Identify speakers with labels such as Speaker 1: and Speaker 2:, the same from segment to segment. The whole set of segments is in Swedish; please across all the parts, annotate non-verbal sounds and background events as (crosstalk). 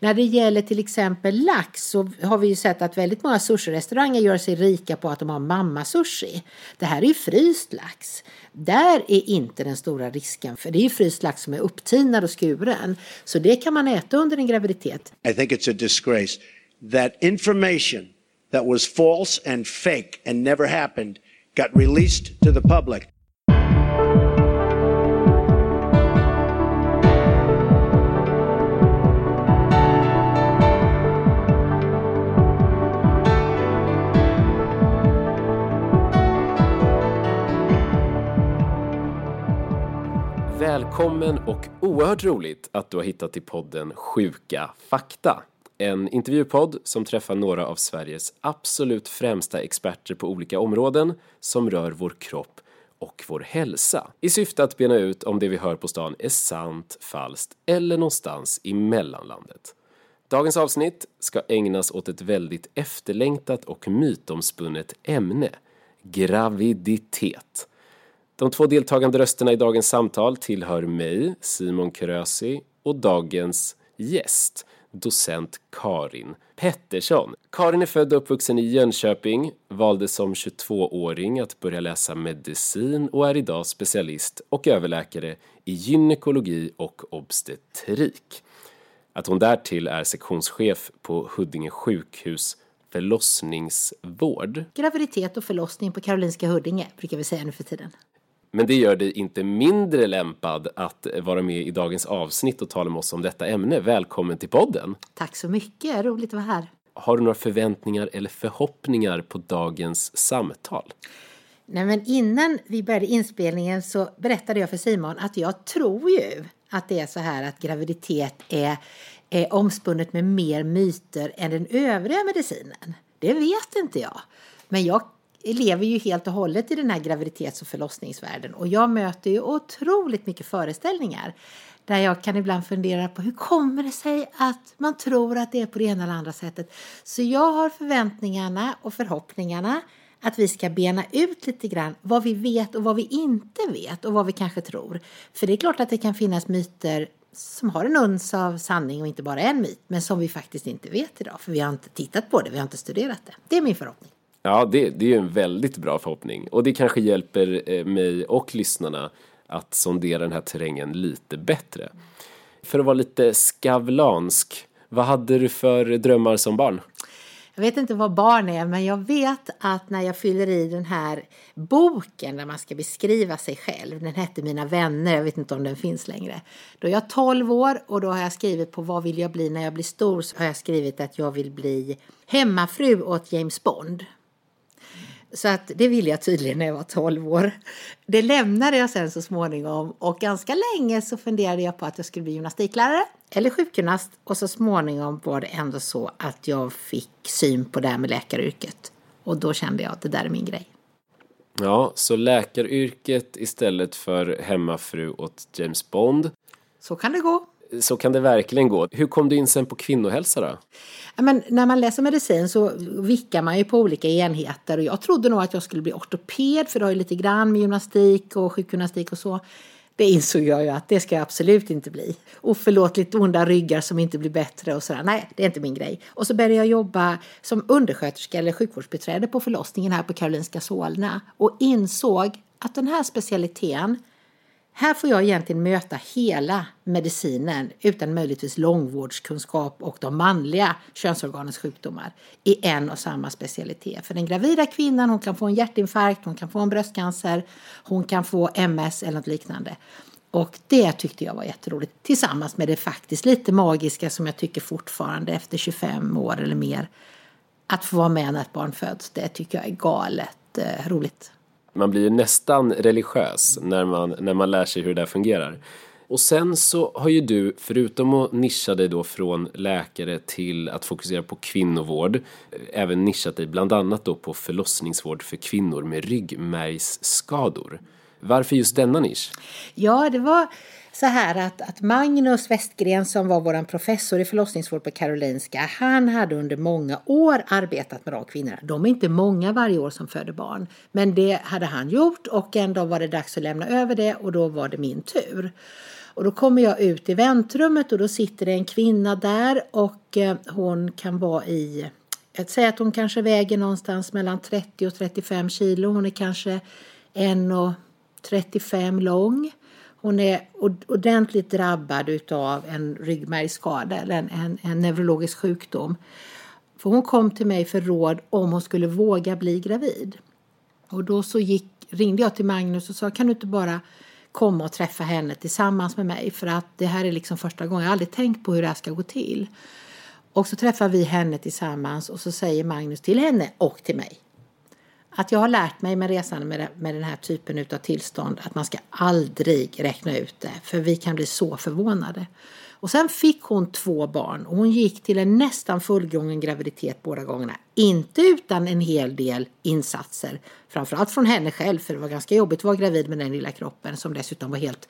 Speaker 1: När det gäller till exempel lax så har vi ju sett att väldigt många sushi-restauranger gör sig rika på att de har mamma-sushi. Det här är ju fryst lax. Där är inte den stora risken för det är ju fryst lax som är upptinad och skuren. Så det kan man äta under en graviditet.
Speaker 2: I think it's a disgrace that information that was false and fake and never happened got released to the public.
Speaker 3: Välkommen och oerhört roligt att du har hittat till podden Sjuka fakta. En intervjupodd som träffar några av Sveriges absolut främsta experter på olika områden som rör vår kropp och vår hälsa i syfte att bena ut om det vi hör på stan är sant, falskt eller någonstans i mellanlandet. Dagens avsnitt ska ägnas åt ett väldigt efterlängtat och mytomspunnet ämne, graviditet. De två deltagande rösterna i dagens samtal tillhör mig, Simon Krösi, och dagens gäst, docent Karin Pettersson. Karin är född och uppvuxen i Jönköping, valde som 22-åring att börja läsa medicin och är idag specialist och överläkare i gynekologi och obstetrik. Att hon därtill är sektionschef på Huddinge sjukhus förlossningsvård.
Speaker 1: Graviditet och förlossning på Karolinska Huddinge brukar vi säga nu för tiden.
Speaker 3: Men det gör dig inte mindre lämpad att vara med i dagens avsnitt och tala med oss om detta ämne. Välkommen till podden!
Speaker 1: Tack så mycket, roligt att vara här.
Speaker 3: Har du några förväntningar eller förhoppningar på dagens samtal?
Speaker 1: Nej, men innan vi började inspelningen så berättade jag för Simon att jag tror ju att det är så här att graviditet är, är omspunnet med mer myter än den övriga medicinen. Det vet inte jag. Men jag lever ju helt och hållet i den här graviditets och förlossningsvärlden och jag möter ju otroligt mycket föreställningar där jag kan ibland fundera på hur kommer det sig att man tror att det är på det ena eller andra sättet. Så jag har förväntningarna och förhoppningarna att vi ska bena ut lite grann vad vi vet och vad vi inte vet och vad vi kanske tror. För det är klart att det kan finnas myter som har en uns av sanning och inte bara en myt, men som vi faktiskt inte vet idag, för vi har inte tittat på det, vi har inte studerat det. Det är min förhoppning.
Speaker 3: Ja, det, det är ju en väldigt bra förhoppning och det kanske hjälper eh, mig och lyssnarna att sondera den här terrängen lite bättre. För att vara lite skavlansk, vad hade du för drömmar som barn?
Speaker 1: Jag vet inte vad barn är, men jag vet att när jag fyller i den här boken där man ska beskriva sig själv, den hette Mina vänner, jag vet inte om den finns längre. Då är jag 12 år och då har jag skrivit på vad vill jag bli när jag blir stor, så har jag skrivit att jag vill bli hemmafru åt James Bond. Så att det ville jag tydligen när jag var 12 år. Det lämnade jag sen så småningom och ganska länge så funderade jag på att jag skulle bli gymnastiklärare eller sjukgymnast och så småningom var det ändå så att jag fick syn på det här med läkaryrket. Och då kände jag att det där är min grej.
Speaker 3: Ja, så läkaryrket istället för hemmafru åt James Bond.
Speaker 1: Så kan det gå.
Speaker 3: Så kan det verkligen gå. Hur kom du in sen på kvinnohälsa då?
Speaker 1: men när man läser medicin så vickar man ju på olika enheter och jag trodde nog att jag skulle bli ortoped för det har ju lite grann med gymnastik och sjukgymnastik och så. Det insåg jag ju att det ska jag absolut inte bli. Oförlåtligt onda ryggar som inte blir bättre och sådär. Nej, det är inte min grej. Och så började jag jobba som undersköterska eller sjukvårdsbiträde på förlossningen här på Karolinska Solna och insåg att den här specialiteten här får jag egentligen möta hela medicinen utan möjligtvis långvårdskunskap och de manliga könsorganens sjukdomar i en och samma specialitet. För den gravida kvinnan hon kan få en hjärtinfarkt, hon kan få en bröstcancer, hon kan få MS eller något liknande. Och det tyckte jag var jätteroligt tillsammans med det faktiskt lite magiska som jag tycker fortfarande efter 25 år eller mer. Att få vara med när ett barn föds, det tycker jag är galet eh, roligt.
Speaker 3: Man blir ju nästan religiös när man, när man lär sig hur det där fungerar. Och sen så har ju du, förutom att nischa dig då från läkare till att fokusera på kvinnovård, även nischat dig bland annat då på förlossningsvård för kvinnor med ryggmärgsskador. Varför just denna nisch?
Speaker 1: Ja, det var så här att, att Magnus Westgren som var vår professor i förlossningsvård på Karolinska, han hade under många år arbetat med de kvinnorna. De är inte många varje år som föder barn, men det hade han gjort och en dag var det dags att lämna över det och då var det min tur. Och då kommer jag ut i väntrummet och då sitter det en kvinna där och eh, hon kan vara i jag säger att hon kanske väger någonstans mellan 30 och 35 kilo. Hon är kanske 1,35 lång. Hon är ordentligt drabbad av en ryggmärgsskada eller en, en, en neurologisk sjukdom. För hon kom till mig för råd om hon skulle våga bli gravid. Och då så gick, ringde jag till Magnus och sa kan du inte bara komma och träffa henne tillsammans med mig för att det här är liksom första gången. Jag har aldrig tänkt på hur det här ska gå till. Och så träffar vi henne tillsammans och så säger Magnus till henne och till mig att jag har lärt mig med resan med, med den här typen av tillstånd att man ska aldrig räkna ut det för vi kan bli så förvånade. Och sen fick hon två barn och hon gick till en nästan fullgången graviditet båda gångerna. Inte utan en hel del insatser, framförallt från henne själv för det var ganska jobbigt att vara gravid med den lilla kroppen som dessutom var helt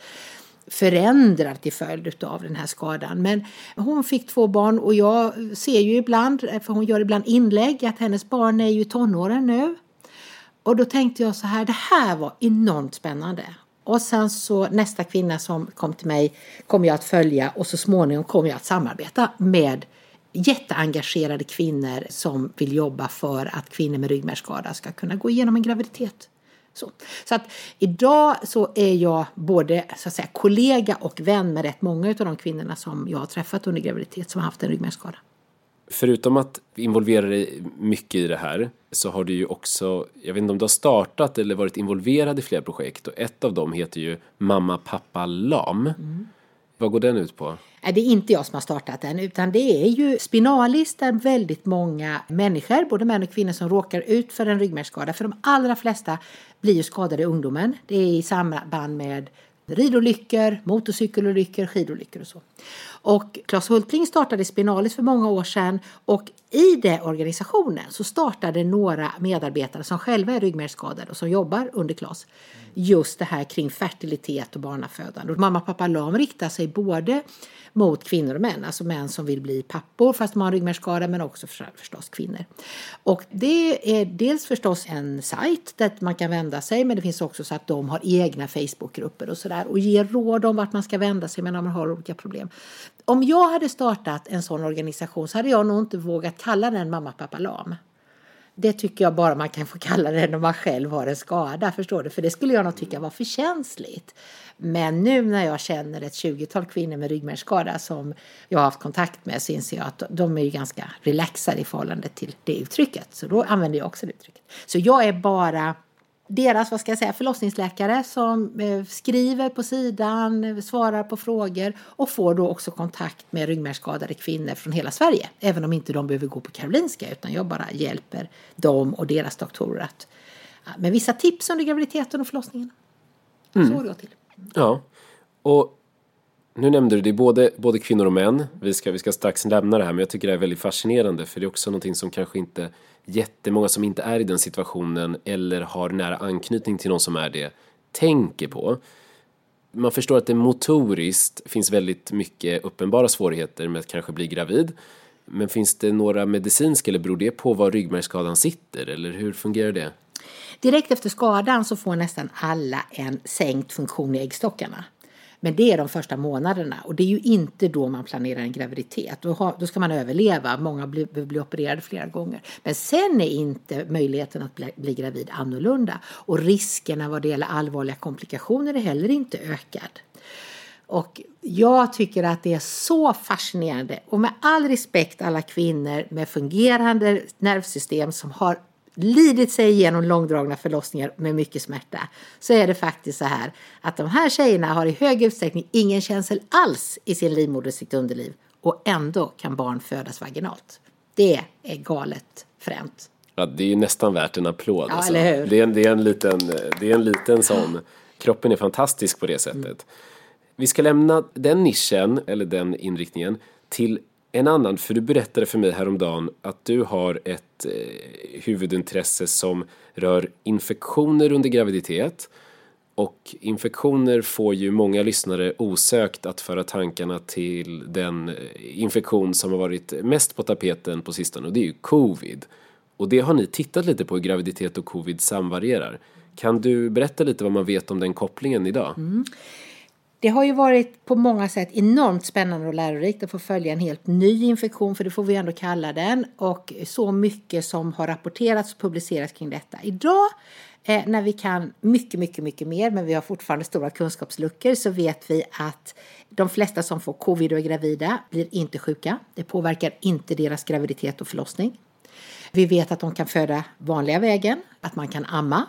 Speaker 1: förändrad till följd av den här skadan. Men hon fick två barn och jag ser ju ibland, för hon gör ibland inlägg, att hennes barn är ju tonåren nu. Och då tänkte jag så här, det här var enormt spännande. Och sen så nästa kvinna som kom till mig kommer jag att följa och så småningom kommer jag att samarbeta med jätteengagerade kvinnor som vill jobba för att kvinnor med ryggmärgsskada ska kunna gå igenom en graviditet. Så, så att idag så är jag både så att säga, kollega och vän med rätt många av de kvinnorna som jag har träffat under graviditet som har haft en ryggmärgsskada.
Speaker 3: Förutom att involvera dig mycket i det här så har du ju också, jag vet inte om du har startat eller varit involverad i flera projekt och ett av dem heter ju Mamma Pappa Lam. Mm. Vad går den ut på?
Speaker 1: Det är inte jag som har startat den utan det är ju Spinalis där väldigt många människor, både män och kvinnor som råkar ut för en ryggmärgsskada. För de allra flesta blir ju skadade i ungdomen. Det är i samband med ridolyckor, motorcykelolyckor, skidolyckor och så. Och Claes Hultling startade Spinalis för många år sedan och i den organisationen så startade några medarbetare som själva är ryggmärgsskadade och som jobbar under Claes just det här kring fertilitet och barnafödande. Och mamma pappa lam riktar sig både mot kvinnor och män, alltså män som vill bli pappor fast de har en ryggmärgsskada men också förstås kvinnor. Och det är dels förstås en sajt där man kan vända sig men det finns också så att de har egna Facebookgrupper och sådär och ger råd om vart man ska vända sig när man har olika problem. Om jag hade startat en sån organisation så hade jag nog inte vågat kalla den mamma pappa lam. Det tycker jag bara man kan få kalla det när man själv har en skada, förstår du? För det skulle jag nog tycka var för känsligt. Men nu när jag känner ett 20-tal kvinnor med ryggmärgsskada som jag har haft kontakt med så inser jag att de är ju ganska relaxade i förhållande till det uttrycket. Så då använder jag också det uttrycket. Så jag är bara deras vad ska jag säga, förlossningsläkare som eh, skriver på sidan, svarar på frågor och får då också kontakt med ryggmärgsskadade kvinnor från hela Sverige. Även om inte de behöver gå på Karolinska utan jag bara hjälper dem och deras doktorer att, med vissa tips under graviditeten och förlossningen. Mm. Så går det till.
Speaker 3: Ja, och nu nämnde du det, både, både kvinnor och män. Vi ska, vi ska strax lämna det här, men jag tycker det är väldigt fascinerande för det är också någonting som kanske inte jättemånga som inte är i den situationen eller har nära anknytning till någon som är det tänker på. Man förstår att det motoriskt finns väldigt mycket uppenbara svårigheter med att kanske bli gravid. Men finns det några medicinska eller beror det på var ryggmärgsskadan sitter eller hur fungerar det?
Speaker 1: Direkt efter skadan så får nästan alla en sänkt funktion i äggstockarna. Men det är de första månaderna och det är ju inte då man planerar en graviditet. Då, har, då ska man överleva, många behöver bli opererade flera gånger. Men sen är inte möjligheten att bli, bli gravid annorlunda och riskerna vad det gäller allvarliga komplikationer är heller inte ökad. Och jag tycker att det är så fascinerande och med all respekt alla kvinnor med fungerande nervsystem som har lidit sig igenom långdragna förlossningar med mycket smärta så är det faktiskt så här att de här tjejerna har i hög utsträckning ingen känsel alls i sin livmoder, sitt underliv och ändå kan barn födas vaginalt. Det är galet fränt.
Speaker 3: Ja, det är ju nästan värt en applåd.
Speaker 1: Ja, alltså. eller hur?
Speaker 3: Det, är, det, är en liten, det är en liten sån, kroppen är fantastisk på det sättet. Mm. Vi ska lämna den nischen, eller den inriktningen, till en annan, för du berättade för mig häromdagen att du har ett eh, huvudintresse som rör infektioner under graviditet. Och infektioner får ju många lyssnare osökt att föra tankarna till den eh, infektion som har varit mest på tapeten på sistone och det är ju covid. Och det har ni tittat lite på hur graviditet och covid samvarierar. Kan du berätta lite vad man vet om den kopplingen idag? Mm.
Speaker 1: Det har ju varit på många sätt enormt spännande och lärorikt att få följa en helt ny infektion, för det får vi ändå kalla den, och så mycket som har rapporterats och publicerats kring detta. Idag eh, när vi kan mycket, mycket, mycket mer, men vi har fortfarande stora kunskapsluckor, så vet vi att de flesta som får covid och är gravida blir inte sjuka. Det påverkar inte deras graviditet och förlossning. Vi vet att de kan föda vanliga vägen, att man kan amma,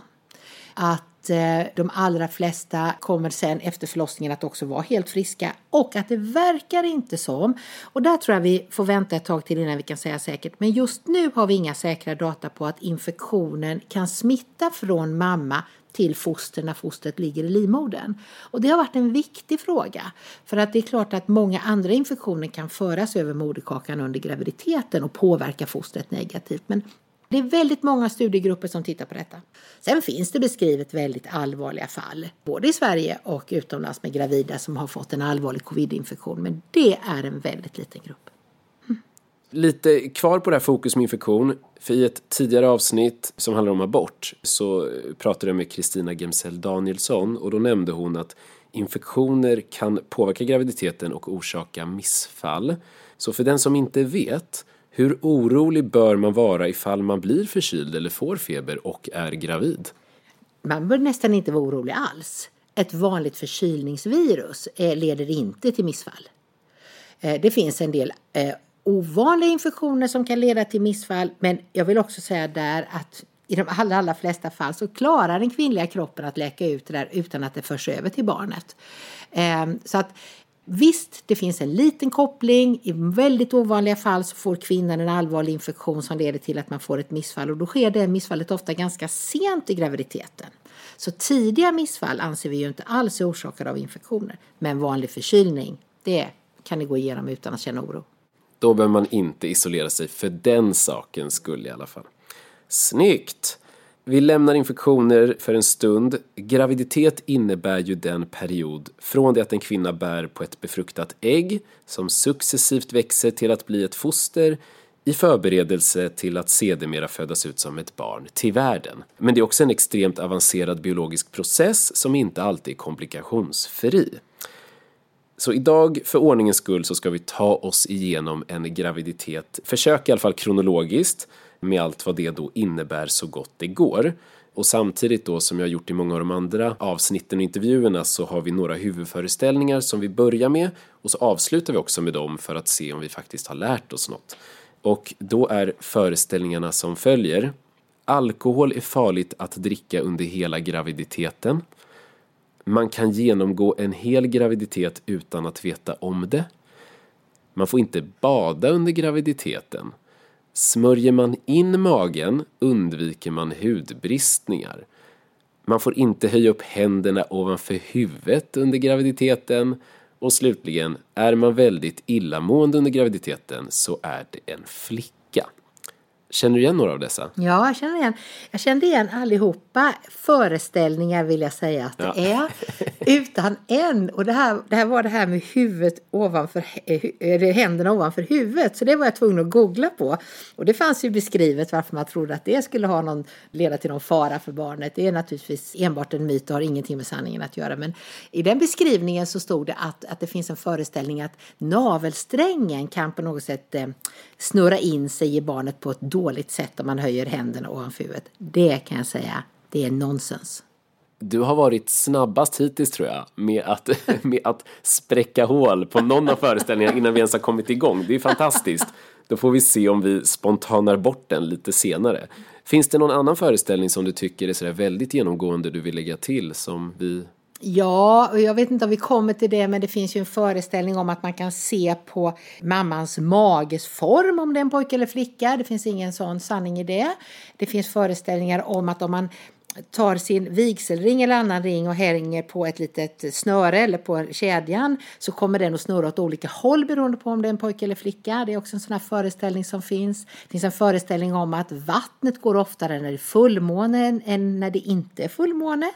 Speaker 1: att Eh, de allra flesta kommer sen efter förlossningen att också vara helt friska och att det verkar inte som, och där tror jag vi får vänta ett tag till innan vi kan säga säkert, men just nu har vi inga säkra data på att infektionen kan smitta från mamma till foster när fostret ligger i livmodern. Och det har varit en viktig fråga. För att det är klart att många andra infektioner kan föras över moderkakan under graviditeten och påverka fostret negativt. Men det är väldigt många studiegrupper som tittar på detta. Sen finns det beskrivet väldigt allvarliga fall, både i Sverige och utomlands med gravida som har fått en allvarlig covidinfektion. Men det är en väldigt liten grupp.
Speaker 3: Mm. Lite kvar på det här fokus med infektion. För i ett tidigare avsnitt som handlar om abort så pratade jag med Kristina Gemsell Danielsson och då nämnde hon att infektioner kan påverka graviditeten och orsaka missfall. Så för den som inte vet hur orolig bör man vara ifall man blir förkyld eller får feber och är gravid?
Speaker 1: Man bör nästan inte vara orolig alls. Ett vanligt förkylningsvirus eh, leder inte till missfall. Eh, det finns en del eh, ovanliga infektioner som kan leda till missfall men jag vill också säga där att i de allra, allra flesta fall så klarar den kvinnliga kroppen att läka ut det där utan att det förs över till barnet. Ehm, så att Visst, det finns en liten koppling. I väldigt ovanliga fall så får kvinnan en allvarlig infektion som leder till att man får ett missfall och då sker det missfallet ofta ganska sent i graviditeten. Så tidiga missfall anser vi ju inte alls är orsakade av infektioner. Men vanlig förkylning, det kan ni gå igenom utan att känna oro.
Speaker 3: Då behöver man inte isolera sig för den sakens skull i alla fall. Snyggt! Vi lämnar infektioner för en stund. Graviditet innebär ju den period från det att en kvinna bär på ett befruktat ägg som successivt växer till att bli ett foster i förberedelse till att sedermera födas ut som ett barn till världen. Men det är också en extremt avancerad biologisk process som inte alltid är komplikationsfri. Så idag, för ordningens skull, så ska vi ta oss igenom en graviditet, försök i alla fall kronologiskt, med allt vad det då innebär så gott det går. Och samtidigt då som jag har gjort i många av de andra avsnitten och intervjuerna så har vi några huvudföreställningar som vi börjar med och så avslutar vi också med dem för att se om vi faktiskt har lärt oss något. Och då är föreställningarna som följer. Alkohol är farligt att dricka under hela graviditeten. Man kan genomgå en hel graviditet utan att veta om det. Man får inte bada under graviditeten. Smörjer man in magen undviker man hudbristningar. Man får inte höja upp händerna ovanför huvudet under graviditeten. Och slutligen, är man väldigt illamående under graviditeten så är det en flicka. Känner du igen några av dessa?
Speaker 1: Ja, jag känner igen. Jag kände igen allihopa. Föreställningar vill jag säga att det ja. är. (laughs) Utan en. Och det här, det här var det här med huvudet ovanför, eller händerna ovanför huvudet. Så det var jag tvungen att googla på. Och det fanns ju beskrivet varför man trodde att det skulle ha någon, leda till någon fara för barnet. Det är naturligtvis enbart en myt och har ingenting med sanningen att göra. Men i den beskrivningen så stod det att, att det finns en föreställning att navelsträngen kan på något sätt eh, snurra in sig i barnet på ett dåligt sätt om man höjer händerna ovanför huvudet. Det kan jag säga, det är nonsens.
Speaker 3: Du har varit snabbast hittills tror jag med att, (laughs) med att spräcka hål på någon av föreställningarna innan vi ens har kommit igång. Det är fantastiskt. Då får vi se om vi spontanar bort den lite senare. Finns det någon annan föreställning som du tycker är sådär väldigt genomgående du vill lägga till som vi
Speaker 1: Ja, och jag vet inte om vi kommer till det, men det finns ju en föreställning om att man kan se på mammans mages form om det är en pojke eller flicka. Det finns ingen sån sanning i det. Det finns föreställningar om att om man tar sin vigselring eller annan ring och hänger på ett litet snöre eller på kedjan så kommer den att snurra åt olika håll beroende på om det är en pojke eller flicka. Det är också en sån här föreställning som finns. Det finns en föreställning om att vattnet går oftare när det är fullmåne än när det inte är fullmåne.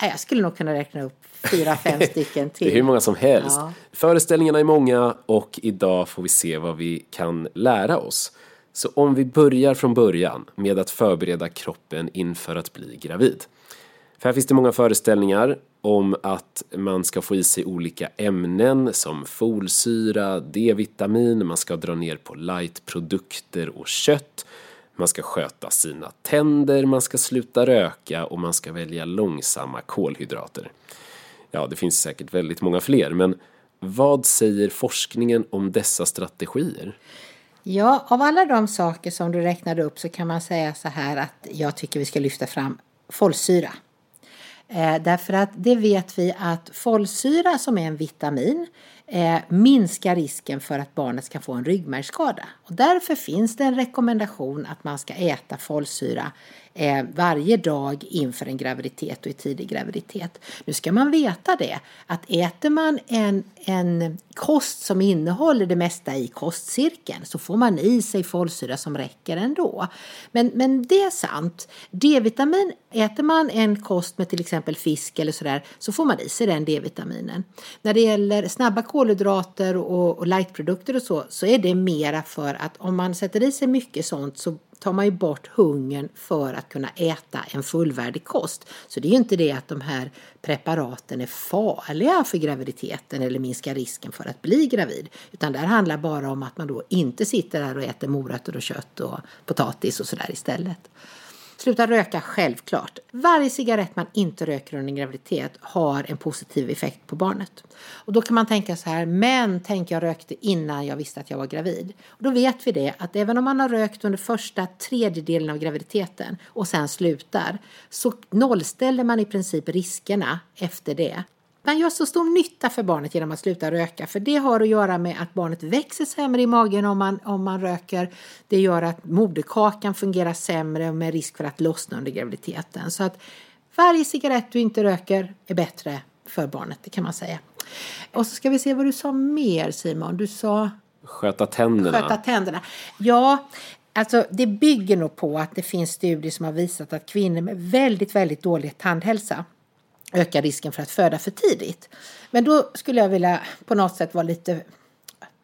Speaker 1: Jag skulle nog kunna räkna upp fyra, fem (laughs) stycken till.
Speaker 3: Det är hur många som helst. Ja. Föreställningarna är många och idag får vi se vad vi kan lära oss. Så om vi börjar från början med att förbereda kroppen inför att bli gravid. För här finns det många föreställningar. om att man ska få i sig olika ämnen som folsyra, D-vitamin, man ska dra ner på lightprodukter och kött, man ska sköta sina tänder, man ska sluta röka och man ska välja långsamma kolhydrater. Ja, det finns säkert väldigt många fler, men vad säger forskningen om dessa strategier?
Speaker 1: Ja, av alla de saker som du räknade upp så kan man säga så här att jag tycker vi ska lyfta fram folsyra. Eh, därför att det vet vi att folsyra som är en vitamin eh, minskar risken för att barnet ska få en ryggmärgsskada. Och därför finns det en rekommendation att man ska äta folsyra eh, varje dag inför en graviditet och i tidig graviditet. Nu ska man veta det att äter man en, en kost som innehåller det mesta i kostcirkeln så får man i sig folsyra som räcker ändå. Men, men det är sant. D-vitamin, äter man en kost med till exempel fisk eller sådär så får man i sig den D-vitaminen. När det gäller snabba kolhydrater och, och lightprodukter och så, så är det mera för att om man sätter i sig mycket sånt så tar man ju bort hungern för att kunna äta en fullvärdig kost. Så det är ju inte det att de här preparaten är farliga för graviditeten eller minskar risken för att bli gravid. Utan det här handlar bara om att man då inte sitter där och äter morötter och kött och potatis och sådär istället. Sluta röka självklart. Varje cigarett man inte röker under en graviditet har en positiv effekt på barnet. Och då kan man tänka så här, men tänk jag rökte innan jag visste att jag var gravid. Och då vet vi det att även om man har rökt under första tredjedelen av graviditeten och sen slutar så nollställer man i princip riskerna efter det man gör så stor nytta för barnet genom att sluta röka. För det har att göra med att barnet växer sämre i magen om man, om man röker. Det gör att moderkakan fungerar sämre med risk för att lossna under graviditeten. Så att varje cigarett du inte röker är bättre för barnet, det kan man säga. Och så ska vi se vad du sa mer Simon. Du sa...
Speaker 3: Sköta tänderna.
Speaker 1: Sköta tänderna. Ja, Alltså, det bygger nog på att det finns studier som har visat att kvinnor med väldigt, väldigt dålig tandhälsa ökar risken för att föda för tidigt. Men då skulle jag vilja på något sätt vara lite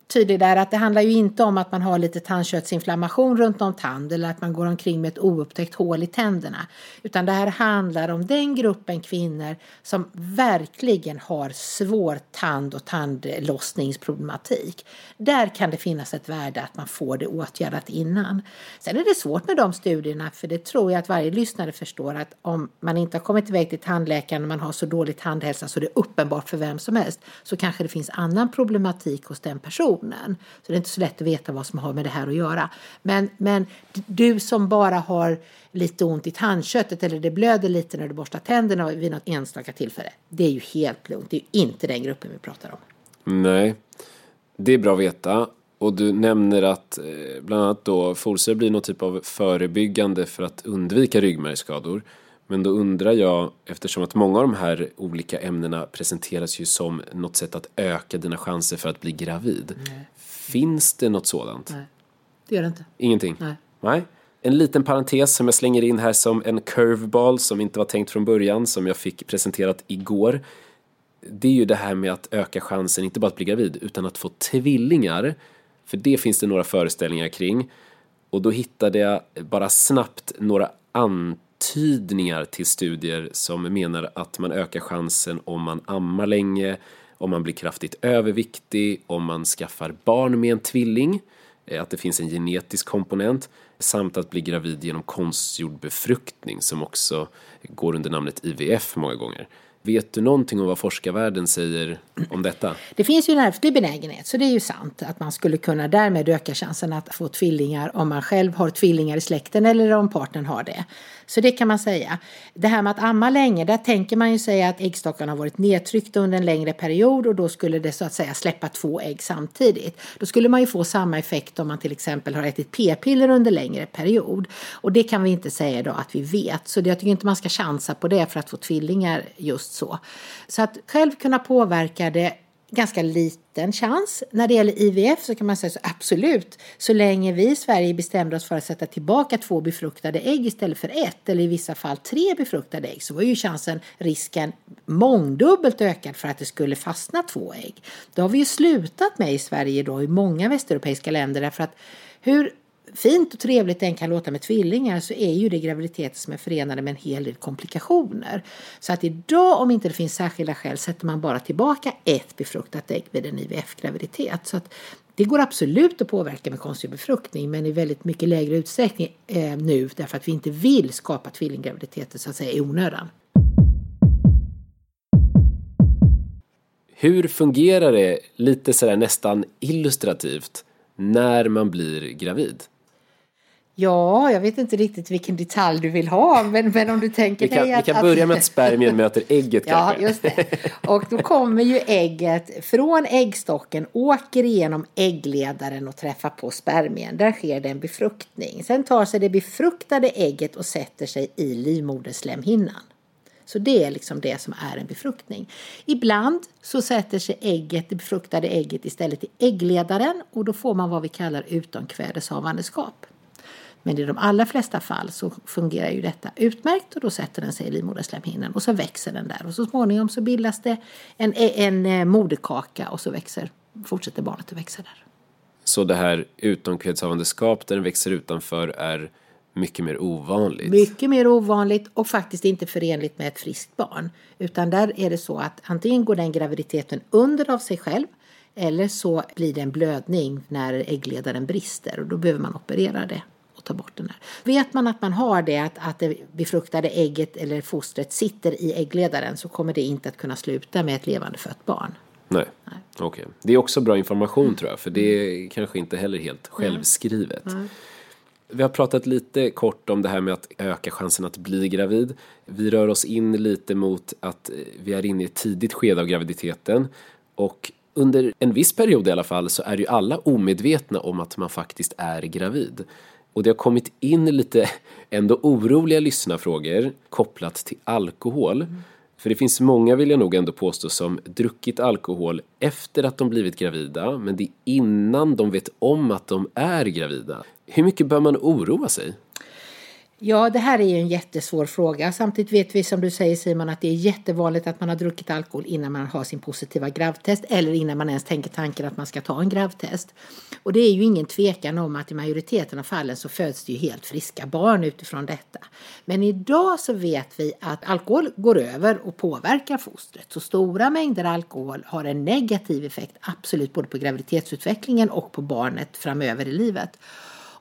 Speaker 1: tydlig där att det handlar ju inte om att man har lite tandköttsinflammation runt om tand eller att man går omkring med ett oupptäckt hål i tänderna. Utan det här handlar om den gruppen kvinnor som verkligen har svår tand och tandlossningsproblematik. Där kan det finnas ett värde att man får det åtgärdat innan. Sen är det svårt med de studierna för det tror jag att varje lyssnare förstår att om man inte har kommit iväg till tandläkaren och man har så dålig tandhälsa så det är uppenbart för vem som helst så kanske det finns annan problematik hos den personen personen. Så det är inte så lätt att veta vad som har med det här att göra. Men, men du som bara har lite ont i tandköttet eller det blöder lite när du borstar tänderna vid något enstaka tillfälle. Det är ju helt lugnt. Det är ju inte den gruppen vi pratar om.
Speaker 3: Nej, det är bra att veta. Och du nämner att eh, bland annat då folsyra blir någon typ av förebyggande för att undvika ryggmärgsskador. Men då undrar jag, eftersom att många av de här olika ämnena presenteras ju som något sätt att öka dina chanser för att bli gravid. Nej. Finns det något sådant?
Speaker 1: Nej, det gör det inte.
Speaker 3: Ingenting?
Speaker 1: Nej.
Speaker 3: Nej. En liten parentes som jag slänger in här som en curveball som inte var tänkt från början, som jag fick presenterat igår. Det är ju det här med att öka chansen, inte bara att bli gravid, utan att få tvillingar. För det finns det några föreställningar kring. Och då hittade jag bara snabbt några ant antydningar till studier som menar att man ökar chansen om man ammar länge, om man blir kraftigt överviktig, om man skaffar barn med en tvilling, eh, att det finns en genetisk komponent, samt att bli gravid genom konstgjord befruktning som också går under namnet IVF många gånger. Vet du någonting om vad forskarvärlden säger om detta?
Speaker 1: Det finns ju en ärftlig benägenhet, så det är ju sant att man skulle kunna därmed öka chansen att få tvillingar om man själv har tvillingar i släkten eller om partnern har det. Så det kan man säga. Det här med att amma länge, där tänker man ju säga att äggstockarna har varit nedtryckta under en längre period och då skulle det så att säga släppa två ägg samtidigt. Då skulle man ju få samma effekt om man till exempel har ätit p-piller under längre period. Och det kan vi inte säga då att vi vet. Så jag tycker inte man ska chansa på det för att få tvillingar just så. Så att själv kunna påverka det ganska liten chans. När det gäller IVF så kan man säga så absolut, så länge vi i Sverige bestämde oss för att sätta tillbaka två befruktade ägg istället för ett eller i vissa fall tre befruktade ägg så var ju chansen, risken mångdubbelt ökad för att det skulle fastna två ägg. Det har vi ju slutat med i Sverige då i många västeuropeiska länder därför att hur fint och trevligt det än kan låta med tvillingar så är ju det graviditeter som är förenade med en hel del komplikationer. Så att idag om inte det finns särskilda skäl sätter man bara tillbaka ett befruktat ägg vid en IVF-graviditet. Så att det går absolut att påverka med konstgjord befruktning men i väldigt mycket lägre utsträckning eh, nu därför att vi inte vill skapa tvillinggraviditeter så att säga i onödan.
Speaker 3: Hur fungerar det lite sådär nästan illustrativt när man blir gravid?
Speaker 1: Ja, jag vet inte riktigt vilken detalj du vill ha, men, men om du tänker
Speaker 3: vi kan,
Speaker 1: dig
Speaker 3: att... Vi kan börja med att spermien möter ägget (laughs)
Speaker 1: ja,
Speaker 3: kanske.
Speaker 1: Just det. Och då kommer ju ägget från äggstocken, åker igenom äggledaren och träffar på spermien. Där sker det en befruktning. Sen tar sig det befruktade ägget och sätter sig i livmoderslemhinnan. Så det är liksom det som är en befruktning. Ibland så sätter sig ägget, det befruktade ägget istället i äggledaren och då får man vad vi kallar utomkvädeshavandeskap. Men i de allra flesta fall så fungerar ju detta utmärkt och då sätter den sig i livmoderslemhinnan och så växer den där och så småningom så bildas det en, en, en moderkaka och så växer, fortsätter barnet att växa där.
Speaker 3: Så det här utomkvedshavandeskap där den växer utanför är mycket mer ovanligt.
Speaker 1: Mycket mer ovanligt och faktiskt inte förenligt med ett friskt barn. Utan där är det så att antingen går den graviditeten under av sig själv eller så blir det en blödning när äggledaren brister och då behöver man operera det ta bort den här. Vet man att man har det, att, att det befruktade ägget eller fostret sitter i äggledaren så kommer det inte att kunna sluta med ett levande fött barn.
Speaker 3: Nej, Nej. okej. Okay. Det är också bra information mm. tror jag, för det är kanske inte heller helt självskrivet. Mm. Vi har pratat lite kort om det här med att öka chansen att bli gravid. Vi rör oss in lite mot att vi är inne i ett tidigt skede av graviditeten och under en viss period i alla fall så är ju alla omedvetna om att man faktiskt är gravid. Och det har kommit in lite ändå oroliga lyssnarfrågor kopplat till alkohol. Mm. För det finns många, vill jag nog ändå påstå, som druckit alkohol efter att de blivit gravida, men det är innan de vet om att de är gravida. Hur mycket bör man oroa sig?
Speaker 1: Ja, det här är ju en jättesvår fråga. Samtidigt vet vi som du säger Simon att det är jättevanligt att man har druckit alkohol innan man har sin positiva gravtest eller innan man ens tänker tanken att man ska ta en gravtest. Och det är ju ingen tvekan om att i majoriteten av fallen så föds det ju helt friska barn utifrån detta. Men idag så vet vi att alkohol går över och påverkar fostret. Så stora mängder alkohol har en negativ effekt absolut både på graviditetsutvecklingen och på barnet framöver i livet.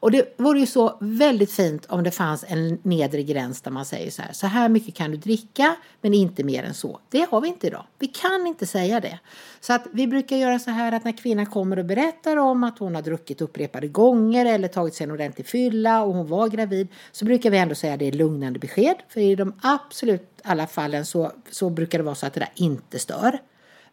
Speaker 1: Och det vore ju så väldigt fint om det fanns en nedre gräns där man säger så här, så här mycket kan du dricka men inte mer än så. Det har vi inte idag. Vi kan inte säga det. Så att vi brukar göra så här att när kvinnan kommer och berättar om att hon har druckit upprepade gånger eller tagit sig en ordentlig fylla och hon var gravid så brukar vi ändå säga att det är lugnande besked. För i de absolut alla fallen så, så brukar det vara så att det där inte stör.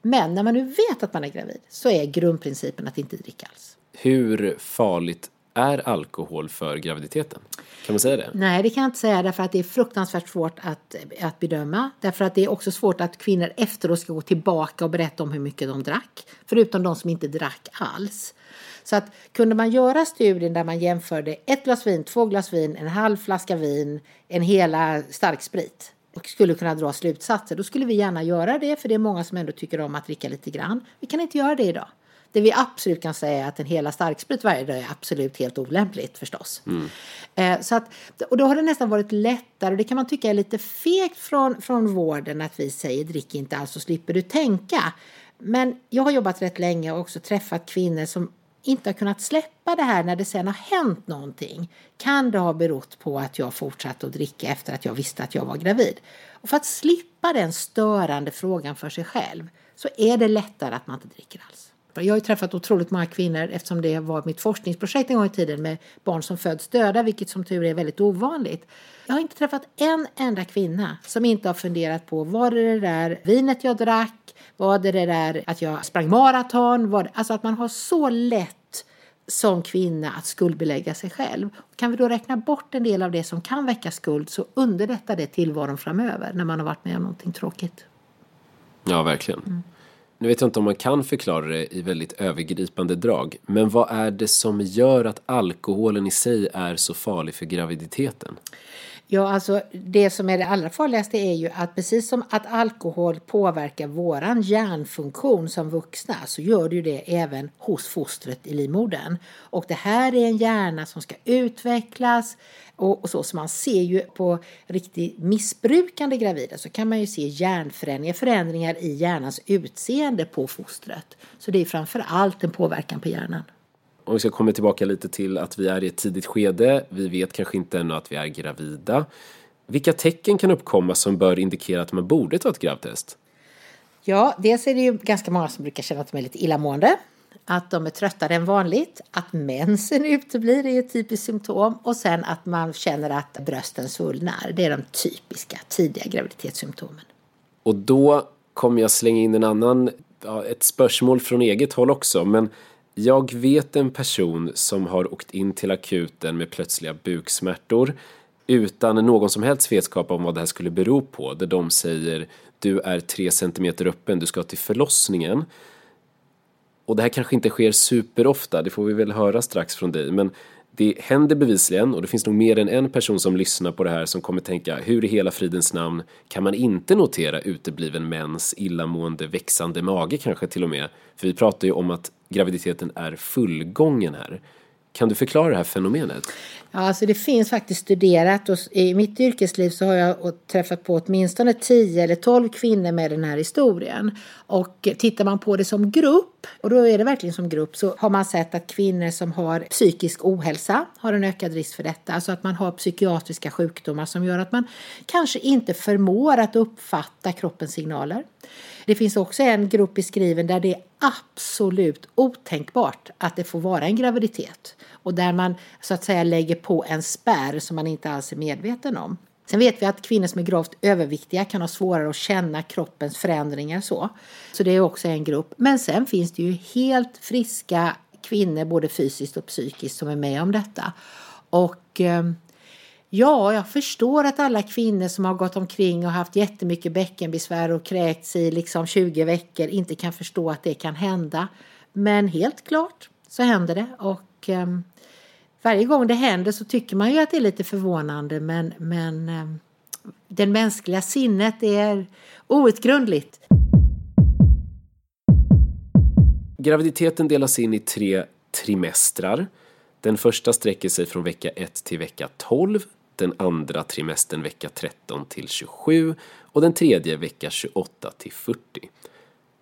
Speaker 1: Men när man nu vet att man är gravid så är grundprincipen att inte dricka alls.
Speaker 3: Hur farligt är alkohol för graviditeten? Kan man säga det?
Speaker 1: Nej, det kan jag inte säga därför att det är fruktansvärt svårt att, att bedöma. Därför att det är också svårt att kvinnor efteråt ska gå tillbaka och berätta om hur mycket de drack. Förutom de som inte drack alls. Så att kunde man göra studien där man jämförde ett glas vin, två glas vin, en halv flaska vin, en hela starksprit och skulle kunna dra slutsatser, då skulle vi gärna göra det för det är många som ändå tycker om att dricka lite grann. Vi kan inte göra det idag. Det vi absolut kan säga är att en hela starksprit varje dag är absolut helt olämpligt förstås. Mm. Eh, så att, och då har det nästan varit lättare, och det kan man tycka är lite fegt från, från vården att vi säger drick inte alls så slipper du tänka. Men jag har jobbat rätt länge och också träffat kvinnor som inte har kunnat släppa det här när det sen har hänt någonting. Kan det ha berott på att jag fortsatte att dricka efter att jag visste att jag var gravid? Och för att slippa den störande frågan för sig själv så är det lättare att man inte dricker alls. Jag har ju träffat otroligt många kvinnor eftersom det var mitt forskningsprojekt en gång i tiden med barn som föds döda, vilket som tur är väldigt ovanligt. Jag har inte träffat en enda kvinna som inte har funderat på var det det där vinet jag drack, var det det där att jag sprang maraton, var det, alltså att man har så lätt som kvinna att skuldbelägga sig själv. Kan vi då räkna bort en del av det som kan väcka skuld så underlättar det tillvaron framöver när man har varit med om någonting tråkigt.
Speaker 3: Ja, verkligen. Mm. Nu vet jag inte om man kan förklara det i väldigt övergripande drag, men vad är det som gör att alkoholen i sig är så farlig för graviditeten?
Speaker 1: Ja, alltså det som är det allra farligaste är ju att precis som att alkohol påverkar våran hjärnfunktion som vuxna så gör det ju det även hos fostret i livmodern. Och det här är en hjärna som ska utvecklas och, och så. Så man ser ju på riktigt missbrukande gravida så kan man ju se hjärnförändringar, förändringar i hjärnans utseende på fostret. Så det är framför allt en påverkan på hjärnan.
Speaker 3: Om vi ska komma tillbaka lite till att vi är i ett tidigt skede, vi vet kanske inte ännu att vi är gravida. Vilka tecken kan uppkomma som bör indikera att man borde ta ett gravtest?
Speaker 1: Ja, dels är det ju ganska många som brukar känna att de är lite illamående. Att de är tröttare än vanligt. Att mensen (laughs) uteblir är ett typiskt symptom. Och sen att man känner att brösten svullnar. Det är de typiska tidiga graviditetssymptomen.
Speaker 3: Och då kommer jag slänga in en annan, ja, ett spörsmål från eget håll också. Men jag vet en person som har åkt in till akuten med plötsliga buksmärtor utan någon som helst vetskap om vad det här skulle bero på. Där de säger du är tre centimeter öppen, du ska till förlossningen. Och det här kanske inte sker superofta, det får vi väl höra strax från dig. Men det händer bevisligen och det finns nog mer än en person som lyssnar på det här som kommer tänka hur i hela fridens namn kan man inte notera utebliven mens, illamående, växande mage kanske till och med. För vi pratar ju om att graviditeten är fullgången här. Kan du förklara det här fenomenet?
Speaker 1: Ja, alltså det finns faktiskt studerat och i mitt yrkesliv så har jag träffat på åtminstone 10 eller 12 kvinnor med den här historien. Och tittar man på det som grupp, och då är det verkligen som grupp, så har man sett att kvinnor som har psykisk ohälsa har en ökad risk för detta. Alltså att man har psykiatriska sjukdomar som gör att man kanske inte förmår att uppfatta kroppens signaler. Det finns också en grupp beskriven där det är absolut otänkbart att det får vara en graviditet och där man så att säga lägger på en spärr som man inte alls är medveten om. Sen vet vi att kvinnor som är gravt överviktiga kan ha svårare att känna kroppens förändringar så. Så det är också en grupp. Men sen finns det ju helt friska kvinnor både fysiskt och psykiskt som är med om detta. Och ehm, Ja, jag förstår att alla kvinnor som har gått omkring och haft jättemycket bäckenbesvär och kräkts i liksom 20 veckor inte kan förstå att det kan hända. Men helt klart så händer det och um, varje gång det händer så tycker man ju att det är lite förvånande men, men ehm, um, det mänskliga sinnet är outgrundligt.
Speaker 3: Graviditeten delas in i tre trimestrar. Den första sträcker sig från vecka 1 till vecka 12 den andra trimestern vecka 13 till 27 och den tredje vecka 28 till 40.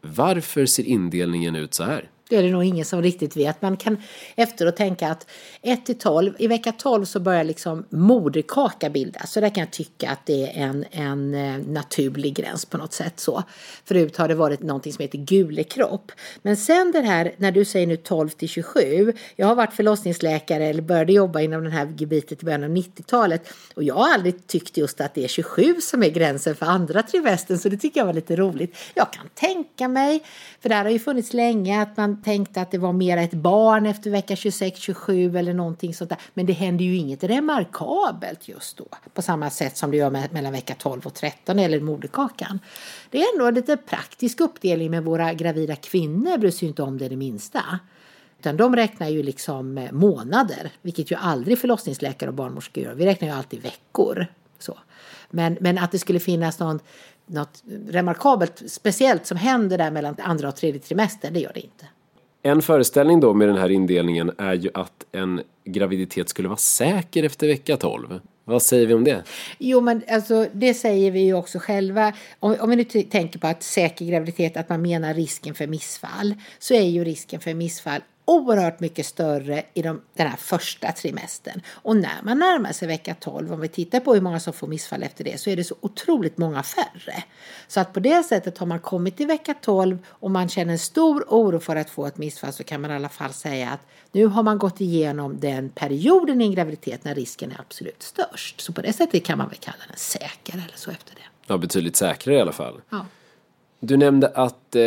Speaker 3: Varför ser indelningen ut så här?
Speaker 1: Det är det nog ingen som riktigt vet. Man kan efteråt tänka att 1 till 12, i vecka 12 så börjar liksom moderkaka bildas. Så där kan jag tycka att det är en, en eh, naturlig gräns på något sätt så. Förut har det varit någonting som heter gulekropp. Men sen det här, när du säger nu 12 till 27. Jag har varit förlossningsläkare eller började jobba inom den här gebitet i början av 90-talet. Och jag har aldrig tyckt just att det är 27 som är gränsen för andra trimestern. Så det tycker jag var lite roligt. Jag kan tänka mig, för det här har ju funnits länge, att man tänkte att det var mer ett barn efter vecka 26-27 eller någonting sånt där. Men det händer ju inget remarkabelt just då. På samma sätt som det gör med, mellan vecka 12 och 13 eller moderkakan. Det är ändå en lite praktisk uppdelning med våra gravida kvinnor bryr sig inte om det det minsta. Utan de räknar ju liksom eh, månader, vilket ju aldrig förlossningsläkare och barnmorskor gör. Vi räknar ju alltid veckor. Så. Men, men att det skulle finnas någon, något remarkabelt speciellt som händer där mellan andra och tredje trimester, det gör det inte.
Speaker 3: En föreställning då med den här indelningen är ju att en graviditet skulle vara säker efter vecka 12. Vad säger vi om det?
Speaker 1: Jo, men alltså, det säger vi ju också själva. Om, om vi nu tänker på att säker graviditet, att man menar risken för missfall, så är ju risken för missfall oerhört mycket större i de, den här första trimestern. Och när man närmar sig vecka 12, om vi tittar på hur många som får missfall efter det, så är det så otroligt många färre. Så att på det sättet har man kommit till vecka 12 och man känner en stor oro för att få ett missfall så kan man i alla fall säga att nu har man gått igenom den perioden i en graviditet när risken är absolut störst. Så på det sättet kan man väl kalla den säker eller så efter det.
Speaker 3: Ja, betydligt säkrare i alla fall.
Speaker 1: Ja.
Speaker 3: Du nämnde att eh,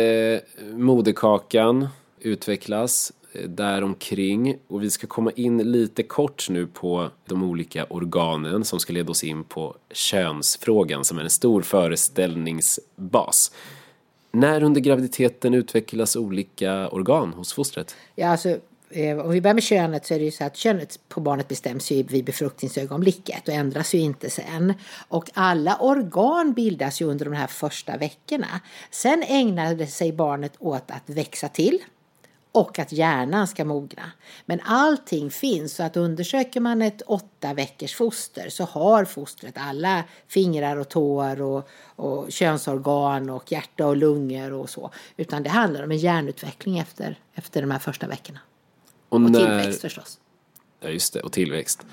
Speaker 3: moderkakan utvecklas däromkring och vi ska komma in lite kort nu på de olika organen som ska leda oss in på könsfrågan som är en stor föreställningsbas. När under graviditeten utvecklas olika organ hos fostret?
Speaker 1: Ja, alltså eh, om vi börjar med könet så är det ju så att könet på barnet bestäms ju vid befruktningsögonblicket och ändras ju inte sen. Och alla organ bildas ju under de här första veckorna. Sen ägnar sig barnet åt att växa till och att hjärnan ska mogna. Men allting finns så att undersöker man ett åtta veckors foster så har fostret alla fingrar och tår och, och könsorgan och hjärta och lungor och så. Utan det handlar om en hjärnutveckling efter, efter de här första veckorna. Och, och tillväxt förstås.
Speaker 3: Ja just det, och tillväxt.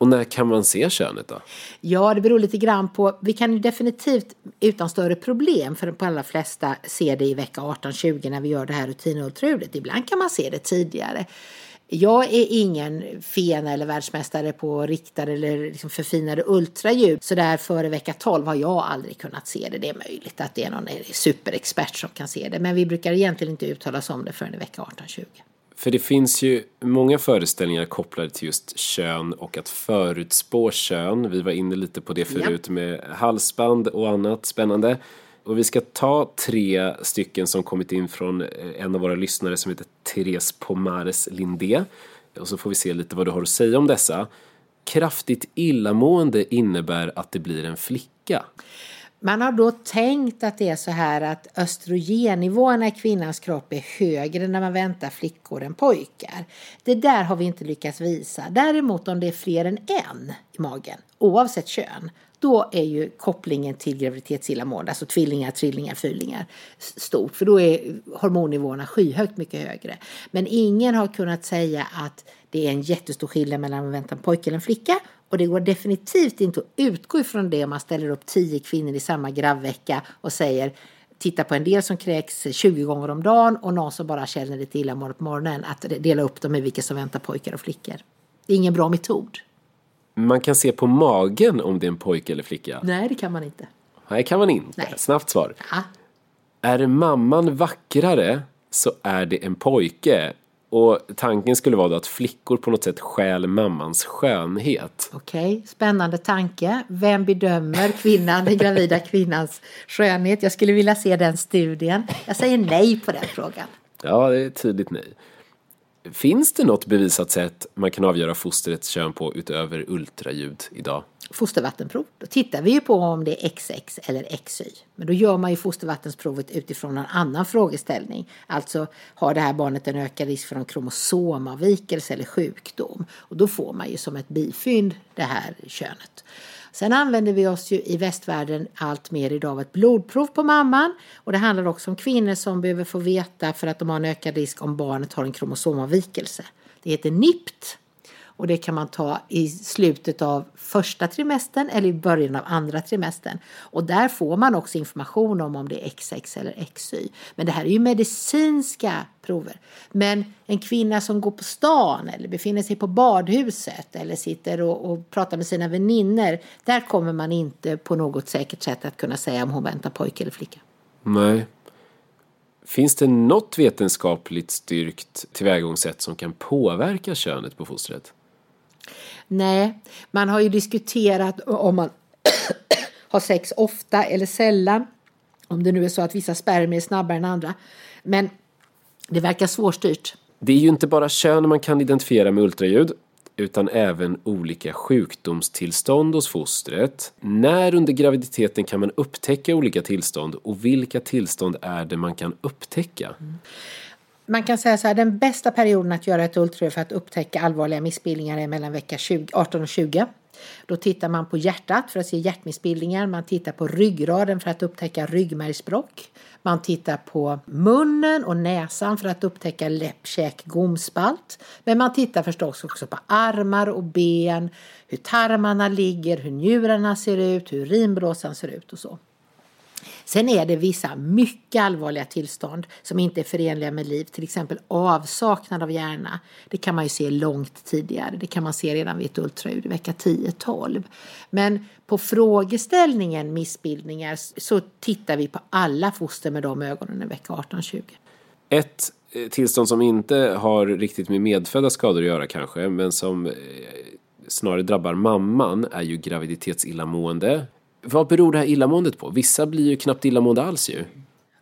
Speaker 3: Och när kan man se könet då?
Speaker 1: Ja, det beror lite grann på. Vi kan ju definitivt utan större problem för de allra flesta se det i vecka 18-20 när vi gör det här rutinultraljudet. Ibland kan man se det tidigare. Jag är ingen fena eller världsmästare på riktade eller liksom förfinade ultraljud. Så där före vecka 12 har jag aldrig kunnat se det. Det är möjligt att det är någon superexpert som kan se det. Men vi brukar egentligen inte uttala oss om det förrän i vecka 18-20.
Speaker 3: För det finns ju många föreställningar kopplade till just kön och att förutspå kön. Vi var inne lite på det förut ja. med halsband och annat spännande. Och vi ska ta tre stycken som kommit in från en av våra lyssnare som heter Therese Pomares Lindé. Och så får vi se lite vad du har att säga om dessa. Kraftigt illamående innebär att det blir en flicka.
Speaker 1: Man har då tänkt att det är så här att östrogennivåerna i kvinnans kropp är högre när man väntar flickor än pojkar. Det där har vi inte lyckats visa. Däremot om det är fler än en i magen, oavsett kön, då är ju kopplingen till graviditetsillamående, alltså tvillingar, trillingar, fyrlingar, stort. För då är hormonnivåerna skyhögt mycket högre. Men ingen har kunnat säga att det är en jättestor skillnad mellan att vänta en pojke eller en flicka och det går definitivt inte att utgå ifrån det om man ställer upp tio kvinnor i samma gravvecka och säger titta på en del som kräks 20 gånger om dagen och någon som bara känner lite illamående på morgonen. Att dela upp dem i vilka som väntar pojkar och flickor. Det är ingen bra metod.
Speaker 3: Man kan se på magen om det är en pojke eller flicka.
Speaker 1: Nej, det kan man inte.
Speaker 3: Nej, kan man inte. Nej. Snabbt svar. Ja. Är mamman vackrare så är det en pojke. Och tanken skulle vara då att flickor på något sätt stjäl mammans skönhet.
Speaker 1: Okej, okay, spännande tanke. Vem bedömer kvinnan, den gravida kvinnans skönhet? Jag skulle vilja se den studien. Jag säger nej på den frågan.
Speaker 3: Ja, det är ett tydligt nej. Finns det något bevisat sätt man kan avgöra fostrets kön på utöver ultraljud idag?
Speaker 1: Fostervattenprov. Då tittar vi ju på om det är XX eller XY. Men då gör man ju fostervattensprovet utifrån en annan frågeställning. Alltså har det här barnet en ökad risk för en kromosomavvikelse eller sjukdom? Och då får man ju som ett bifynd det här könet. Sen använder vi oss ju i västvärlden allt mer idag av ett blodprov på mamman. Och det handlar också om kvinnor som behöver få veta för att de har en ökad risk om barnet har en kromosomavvikelse. Det heter NIPT och det kan man ta i slutet av första trimestern eller i början av andra trimestern. Och där får man också information om om det är XX eller XY. Men det här är ju medicinska prover. Men en kvinna som går på stan eller befinner sig på badhuset eller sitter och, och pratar med sina vänner. Där kommer man inte på något säkert sätt att kunna säga om hon väntar pojke eller flicka.
Speaker 3: Nej. Finns det något vetenskapligt styrkt tillvägagångssätt som kan påverka könet på fostret?
Speaker 1: Nej, man har ju diskuterat om man (coughs) har sex ofta eller sällan. Om det nu är så att vissa spermier är snabbare än andra. Men det verkar svårstyrt.
Speaker 3: Det är ju inte bara kön man kan identifiera med ultraljud utan även olika sjukdomstillstånd hos fostret. När under graviditeten kan man upptäcka olika tillstånd och vilka tillstånd är det man kan upptäcka? Mm
Speaker 1: man kan säga så här, den bästa perioden att göra ett ultraljud för att upptäcka allvarliga missbildningar är mellan vecka 20, 18 och 20. Då tittar man på hjärtat för att se hjärtmissbildningar. Man tittar på ryggraden för att upptäcka ryggmärgsbråck. Man tittar på munnen och näsan för att upptäcka läpp, käk, gomspalt. Men man tittar förstås också på armar och ben, hur tarmarna ligger, hur njurarna ser ut, hur urinblåsan ser ut och så. Sen är det vissa mycket allvarliga tillstånd som inte är förenliga med liv, till exempel avsaknad av hjärna. Det kan man ju se långt tidigare, det kan man se redan vid ett ultraljud i vecka 10-12. Men på frågeställningen missbildningar så tittar vi på alla foster med de ögonen i vecka 18-20.
Speaker 3: Ett eh, tillstånd som inte har riktigt med medfödda skador att göra kanske, men som eh, snarare drabbar mamman är ju graviditetsillamående vad beror det här illamåendet på? Vissa blir ju knappt illamående alls ju.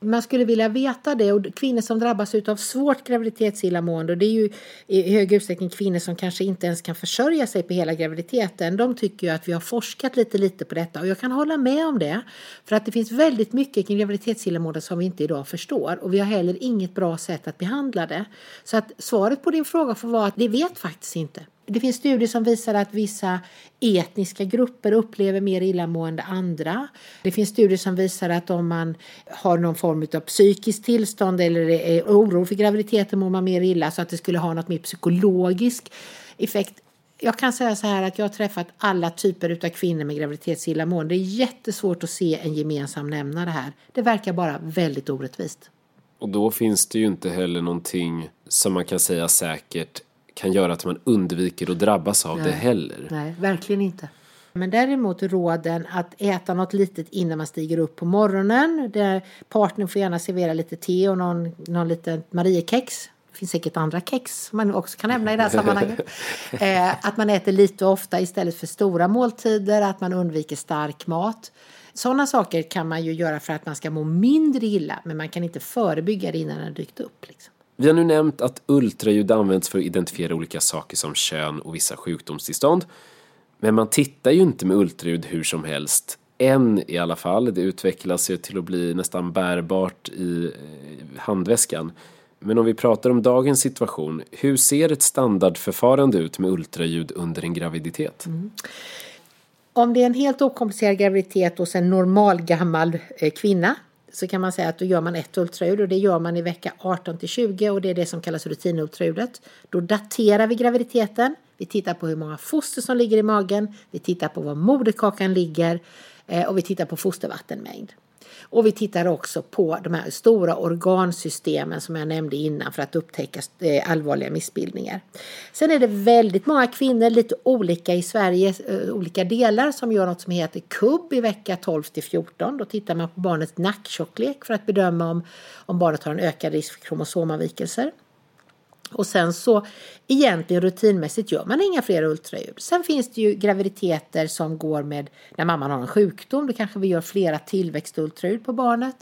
Speaker 1: Man skulle vilja veta det och kvinnor som drabbas av svårt graviditetsillamående och det är ju i hög utsträckning kvinnor som kanske inte ens kan försörja sig på hela graviditeten. De tycker ju att vi har forskat lite lite på detta och jag kan hålla med om det. För att det finns väldigt mycket kring graviditetsillamående som vi inte idag förstår och vi har heller inget bra sätt att behandla det. Så att svaret på din fråga får vara att det vet faktiskt inte. Det finns studier som visar att vissa etniska grupper upplever mer illamående än andra. Det finns studier som visar att om man har någon form av psykiskt tillstånd eller är oro för graviditeten mår man mer illa så att det skulle ha något mer psykologisk effekt. Jag kan säga så här att jag har träffat alla typer av kvinnor med graviditetsillamående. Det är jättesvårt att se en gemensam nämnare här. Det verkar bara väldigt orättvist.
Speaker 3: Och då finns det ju inte heller någonting som man kan säga säkert kan göra att man undviker att drabbas av
Speaker 1: Nej.
Speaker 3: det heller.
Speaker 1: Nej, verkligen inte. Men däremot råden att äta något litet innan man stiger upp på morgonen. Där partnern får gärna servera lite te och någon, någon liten Mariekex. Det finns säkert andra kex som man också kan nämna i det här sammanhanget. (laughs) eh, att man äter lite och ofta istället för stora måltider. Att man undviker stark mat. Sådana saker kan man ju göra för att man ska må mindre illa. Men man kan inte förebygga det innan det har dykt upp. Liksom.
Speaker 3: Vi har nu nämnt att ultraljud används för att identifiera olika saker som kön och vissa sjukdomstillstånd. Men man tittar ju inte med ultraljud hur som helst. Än i alla fall. Det utvecklas ju till att bli nästan bärbart i eh, handväskan. Men om vi pratar om dagens situation, hur ser ett standardförfarande ut med ultraljud under en graviditet?
Speaker 1: Mm. Om det är en helt okomplicerad graviditet hos en normal gammal eh, kvinna så kan man säga att då gör man ett ultraljud och det gör man i vecka 18 till 20 och det är det som kallas rutinultraljudet. Då daterar vi graviditeten. Vi tittar på hur många foster som ligger i magen. Vi tittar på var moderkakan ligger eh, och vi tittar på fostervattenmängd. Och vi tittar också på de här stora organsystemen som jag nämnde innan för att upptäcka eh, allvarliga missbildningar. Sen är det väldigt många kvinnor, lite olika i Sverige, eh, olika delar som gör något som heter KUB i vecka 12 till 14. Då tittar man på barnets nacktjocklek för att bedöma om, om barnet har en ökad risk för kromosomavvikelser. Och sen så egentligen rutinmässigt gör man inga fler ultraljud. Sen finns det ju graviditeter som går med när mamman har en sjukdom. Då kanske vi gör flera tillväxtultraljud på barnet.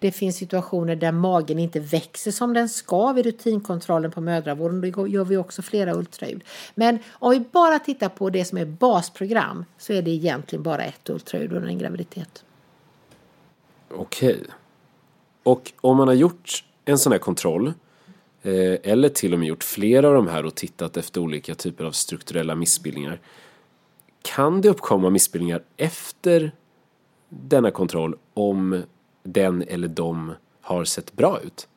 Speaker 1: Det finns situationer där magen inte växer som den ska vid rutinkontrollen på mödravården. Då gör vi också flera ultraljud. Men om vi bara tittar på det som är basprogram så är det egentligen bara ett ultraljud under en graviditet.
Speaker 3: Okej. Och om man har gjort en sån här kontroll Eh, eller till och med gjort flera av de här och tittat efter olika typer av strukturella missbildningar. Kan det uppkomma missbildningar efter denna kontroll om den eller de har sett bra ut?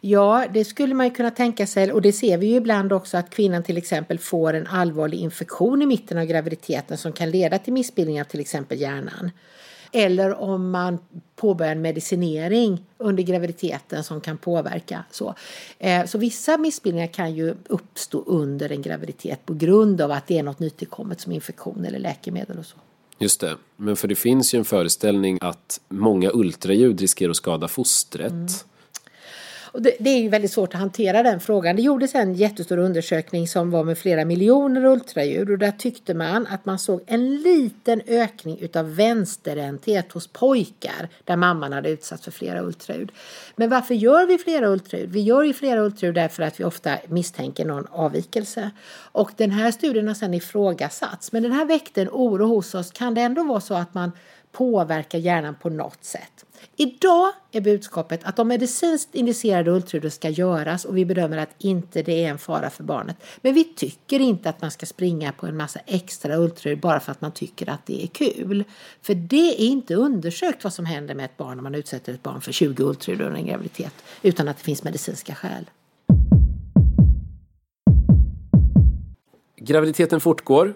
Speaker 1: Ja, det skulle man ju kunna tänka sig och det ser vi ju ibland också att kvinnan till exempel får en allvarlig infektion i mitten av graviditeten som kan leda till missbildningar av till exempel hjärnan. Eller om man påbörjar en medicinering under graviditeten som kan påverka. Så, eh, så vissa missbildningar kan ju uppstå under en graviditet på grund av att det är något nytillkommet som infektion eller läkemedel och så.
Speaker 3: Just det, men för det finns ju en föreställning att många ultraljud riskerar att skada fostret. Mm.
Speaker 1: Och det, det, är ju väldigt svårt att hantera den frågan. Det gjordes en jättestor undersökning som var med flera miljoner ultraljud och där tyckte man att man såg en liten ökning utav vänsterhänthet hos pojkar där mamman hade utsatts för flera ultraljud. Men varför gör vi flera ultraljud? Vi gör ju flera ultraljud därför att vi ofta misstänker någon avvikelse. Och den här studien har sedan ifrågasatts. Men den här väckte en oro hos oss. Kan det ändå vara så att man påverkar hjärnan på något sätt? Idag är budskapet att de medicinskt indicerade ultraljuden ska göras och vi bedömer att inte det är en fara för barnet. Men vi tycker inte att man ska springa på en massa extra ultraljud bara för att man tycker att det är kul. För det är inte undersökt vad som händer med ett barn om man utsätter ett barn för 20 ultraljud under en graviditet utan att det finns medicinska skäl.
Speaker 3: Graviditeten fortgår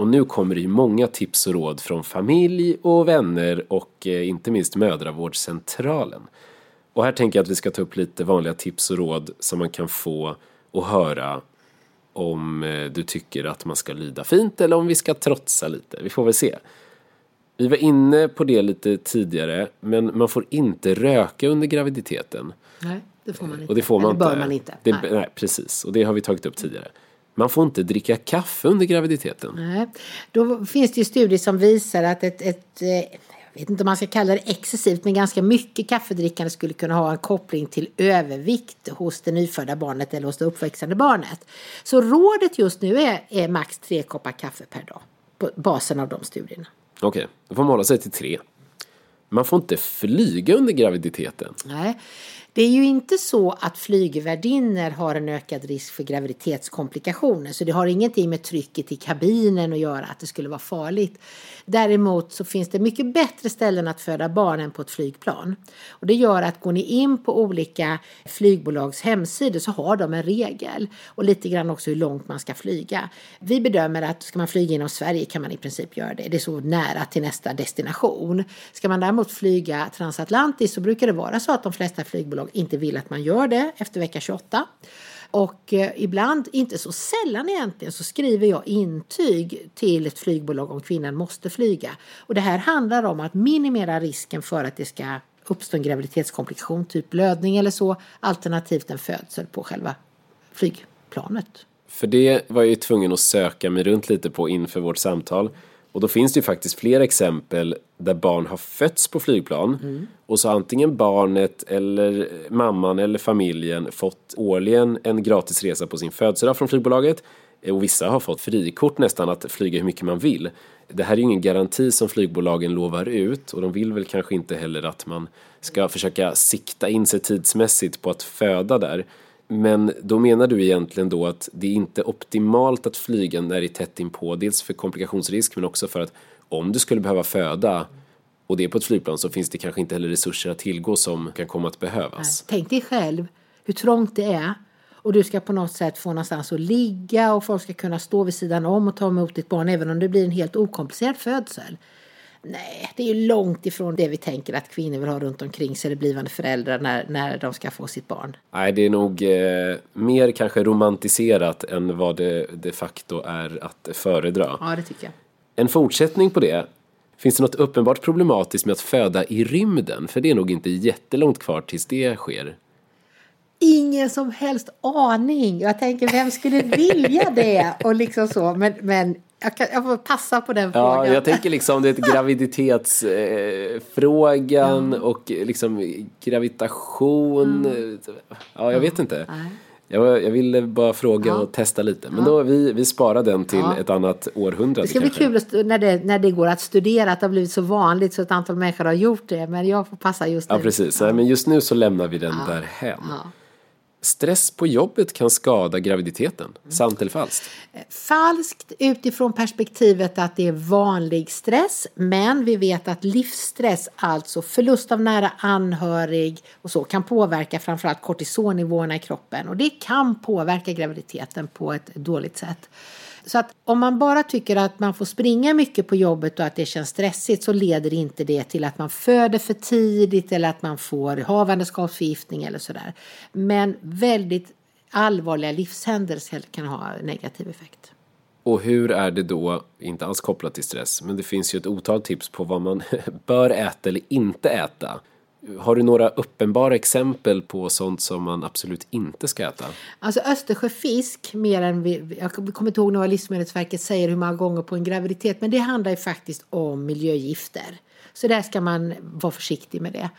Speaker 3: och nu kommer det ju många tips och råd från familj och vänner och eh, inte minst mödravårdscentralen. Och här tänker jag att vi ska ta upp lite vanliga tips och råd som man kan få och höra om eh, du tycker att man ska lyda fint eller om vi ska trotsa lite. Vi får väl se. Vi var inne på det lite tidigare, men man får inte röka under graviditeten.
Speaker 1: Nej, det får man inte.
Speaker 3: Och det får man
Speaker 1: Eller
Speaker 3: inte.
Speaker 1: bör man inte.
Speaker 3: Det,
Speaker 1: Nej.
Speaker 3: nej, precis. Och det har vi tagit upp tidigare. Man får inte dricka kaffe under graviditeten.
Speaker 1: Nej. Då finns det ju studier som visar att ett, ett eh, jag vet inte om man ska kalla det excessivt, men ganska mycket kaffedrickande skulle kunna ha en koppling till övervikt hos det nyfödda barnet eller hos det uppväxande barnet. Så rådet just nu är, är max tre koppar kaffe per dag på basen av de studierna.
Speaker 3: Okej, då får man hålla sig till tre. Man får inte flyga under graviditeten.
Speaker 1: Nej. Det är ju inte så att flygvärdinnor har en ökad risk för graviditetskomplikationer så det har ingenting med trycket i kabinen att göra att det skulle vara farligt. Däremot så finns det mycket bättre ställen att föda barn än på ett flygplan. Och det gör att går ni in på olika flygbolags hemsidor så har de en regel och lite grann också hur långt man ska flyga. Vi bedömer att ska man flyga inom Sverige kan man i princip göra det. Det är så nära till nästa destination. Ska man däremot flyga transatlantiskt så brukar det vara så att de flesta flygbolag inte vill att man gör det efter vecka 28. Och eh, ibland, inte så sällan egentligen, så skriver jag intyg till ett flygbolag om kvinnan måste flyga. Och det här handlar om att minimera risken för att det ska uppstå en graviditetskomplikation, typ blödning eller så, alternativt en födsel på själva flygplanet.
Speaker 3: För det var jag ju tvungen att söka mig runt lite på inför vårt samtal. Och då finns det ju faktiskt flera exempel där barn har fötts på flygplan mm. och så antingen barnet eller mamman eller familjen fått årligen en gratis resa på sin födelsedag från flygbolaget och vissa har fått frikort nästan att flyga hur mycket man vill. Det här är ju ingen garanti som flygbolagen lovar ut och de vill väl kanske inte heller att man ska försöka sikta in sig tidsmässigt på att föda där. Men då menar du egentligen då att det är inte optimalt att flyga när det är tätt inpå, dels för komplikationsrisk men också för att om du skulle behöva föda och det är på ett flygplan så finns det kanske inte heller resurser att tillgå som kan komma att behövas.
Speaker 1: Nej. Tänk dig själv hur trångt det är och du ska på något sätt få någonstans att ligga och folk ska kunna stå vid sidan om och ta emot ditt barn även om det blir en helt okomplicerad födsel. Nej, det är ju långt ifrån det vi tänker att kvinnor vill ha runt omkring sig, eller blivande föräldrar, när, när de ska få sitt barn.
Speaker 3: Nej, det är nog eh, mer kanske romantiserat än vad det de facto är att föredra.
Speaker 1: Ja, det tycker jag.
Speaker 3: En fortsättning på det. Finns det något uppenbart problematiskt med att föda i rymden? För det är nog inte jättelångt kvar tills det sker.
Speaker 1: Ingen som helst aning. Jag tänker, vem skulle vilja det? Och liksom så. Men, men jag, kan, jag får passa på den
Speaker 3: ja,
Speaker 1: frågan.
Speaker 3: Jag tänker liksom det är (laughs) graviditetsfrågan eh, och liksom gravitation. Mm. Ja, jag vet inte. Jag, jag ville bara fråga ja. och testa lite. Men då vi, vi sparar den till ja. ett annat århundrade.
Speaker 1: Det ska
Speaker 3: kanske.
Speaker 1: bli kul när det, när det går att studera. Att det har blivit så vanligt så ett antal människor har gjort det. Men jag får passa just nu.
Speaker 3: Ja, precis. Ja. Men just nu så lämnar vi den ja. därhen. Ja. Stress på jobbet kan skada graviditeten. Mm. Sant eller falskt?
Speaker 1: Falskt utifrån perspektivet att det är vanlig stress. Men vi vet att livsstress, alltså förlust av nära anhörig och så, kan påverka framförallt kortisonnivåerna i kroppen. Och det kan påverka graviditeten på ett dåligt sätt. Så att om man bara tycker att man får springa mycket på jobbet och att det känns stressigt så leder inte det till att man föder för tidigt eller att man får havandeskapsförgiftning eller sådär. Men väldigt allvarliga livshändelser kan ha negativ effekt.
Speaker 3: Och hur är det då, inte alls kopplat till stress, men det finns ju ett otal tips på vad man (laughs) bör äta eller inte äta har du några uppenbara exempel på sånt som man absolut inte ska äta?
Speaker 1: Alltså Östersjöfisk, mer än vi, jag kommer inte ihåg vad Livsmedelsverket säger hur många gånger på en graviditet, men det handlar ju faktiskt om miljögifter. Så där ska man vara försiktig med det.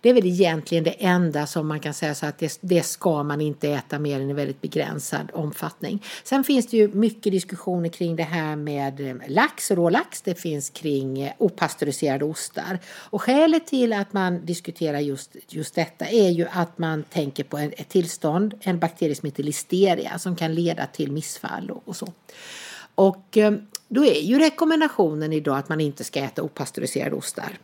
Speaker 1: Det är väl egentligen det enda som man kan säga så att det, det ska man inte äta mer än i väldigt begränsad omfattning. Sen finns det ju mycket diskussioner kring det här med eh, lax lax, rålax. Det finns kring eh, opastöriserade ostar. Och skälet till att man diskuterar just, just detta är ju att man tänker på en, ett tillstånd, en bakterie som heter listeria som kan leda till missfall och, och så. Och eh, då är ju rekommendationen idag att man inte ska äta opastöriserade ostar.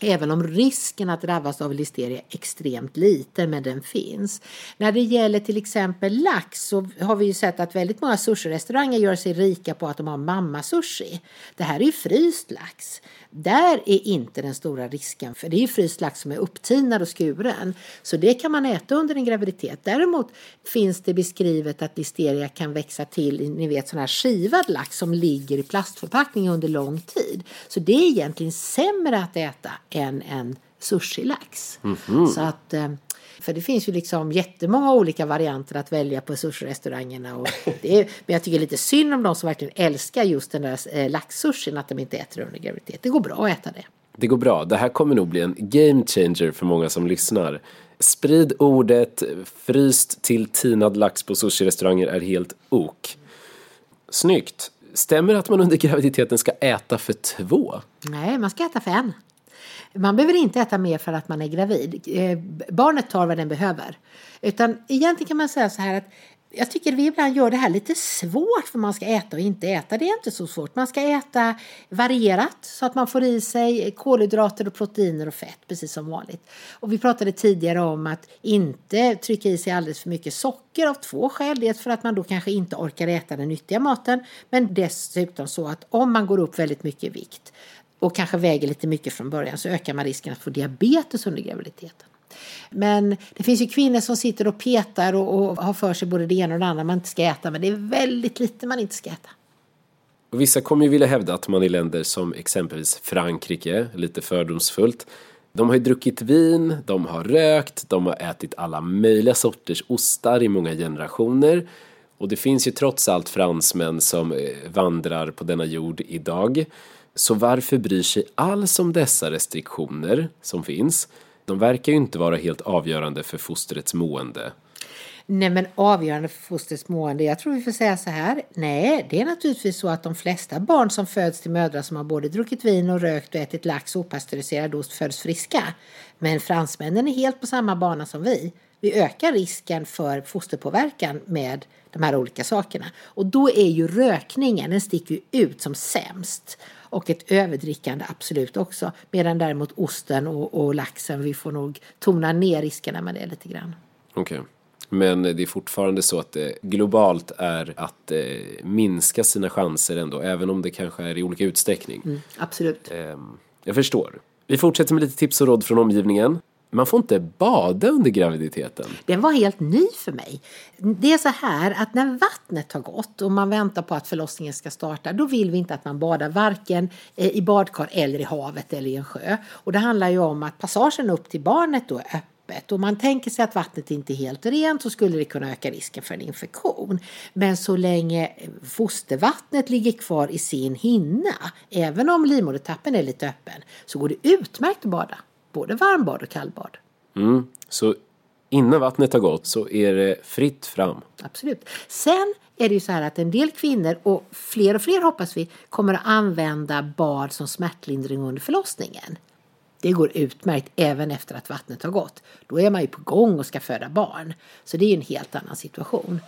Speaker 1: Även om risken att drabbas av listeria är extremt liten, men den finns. När det gäller till exempel lax så har vi ju sett att väldigt många sushi-restauranger gör sig rika på att de har mamma-sushi. Det här är ju fryst lax. Där är inte den stora risken, för det är ju fryst lax som är upptinad och skuren. Så det kan man äta under en graviditet. Däremot finns det beskrivet att listeria kan växa till, ni vet sån här skivad lax som ligger i plastförpackning under lång tid. Så det är egentligen sämre att äta än en sushilax. Mm -hmm. Så att eh, för det finns ju liksom jättemånga olika varianter att välja på sushi-restaurangerna. Och (laughs) det är, men jag tycker lite synd om de som verkligen älskar just den där eh, laxsushin, att de inte äter under graviditet. Det går bra att äta det.
Speaker 3: Det går bra. Det här kommer nog bli en game changer för många som lyssnar. Sprid ordet fryst till tinad lax på sushi-restauranger är helt ok. Snyggt. Stämmer att man under graviditeten ska äta för två?
Speaker 1: Nej, man ska äta för en. Man behöver inte äta mer för att man är gravid. Eh, barnet tar vad den behöver. Utan egentligen kan man säga så här att jag tycker vi ibland gör det här lite svårt för man ska äta och inte äta. Det är inte så svårt. Man ska äta varierat så att man får i sig kolhydrater och proteiner och fett precis som vanligt. Och vi pratade tidigare om att inte trycka i sig alldeles för mycket socker av två skäl. Dels för att man då kanske inte orkar äta den nyttiga maten men dessutom så att om man går upp väldigt mycket i vikt och kanske väger lite mycket från början så ökar man risken att få diabetes under graviditeten. Men det finns ju kvinnor som sitter och petar och, och har för sig både det ena och det andra man inte ska äta. Men det är väldigt lite man inte ska äta.
Speaker 3: Och vissa kommer ju vilja hävda att man i länder som exempelvis Frankrike, lite fördomsfullt, de har ju druckit vin, de har rökt, de har ätit alla möjliga sorters ostar i många generationer. Och det finns ju trots allt fransmän som eh, vandrar på denna jord idag. Så varför bryr sig alls om dessa restriktioner som finns? De verkar ju inte vara helt avgörande för fostrets mående.
Speaker 1: Nej men avgörande för fostrets mående, jag tror vi får säga så här. Nej, det är naturligtvis så att de flesta barn som föds till mödrar som har både druckit vin och rökt och ätit lax och opastöriserad ost föds friska. Men fransmännen är helt på samma bana som vi. Vi ökar risken för fosterpåverkan med de här olika sakerna. Och då är ju rökningen, den sticker ju ut som sämst och ett överdrickande absolut också. Medan däremot osten och, och laxen, vi får nog tona ner riskerna med det lite grann.
Speaker 3: Okej. Okay. Men det är fortfarande så att det globalt är att eh, minska sina chanser ändå, även om det kanske är i olika utsträckning.
Speaker 1: Mm, absolut.
Speaker 3: Eh, jag förstår. Vi fortsätter med lite tips och råd från omgivningen man får inte bada under graviditeten.
Speaker 1: Den var helt ny för mig. Det är så här att när vattnet har gått och man väntar på att förlossningen ska starta, då vill vi inte att man badar varken eh, i badkar eller i havet eller i en sjö. Och det handlar ju om att passagen upp till barnet då är öppen. Om man tänker sig att vattnet inte är helt rent så skulle det kunna öka risken för en infektion. Men så länge fostervattnet ligger kvar i sin hinna, även om livmodertappen är lite öppen, så går det utmärkt att bada både varmbad och kallbad.
Speaker 3: Mm. Så innan vattnet har gått så är det fritt fram?
Speaker 1: Absolut. Sen är det ju så här att en del kvinnor, och fler och fler hoppas vi, kommer att använda bad som smärtlindring under förlossningen. Det går utmärkt även efter att vattnet har gått. Då är man ju på gång och ska föda barn. Så det är ju en helt annan situation.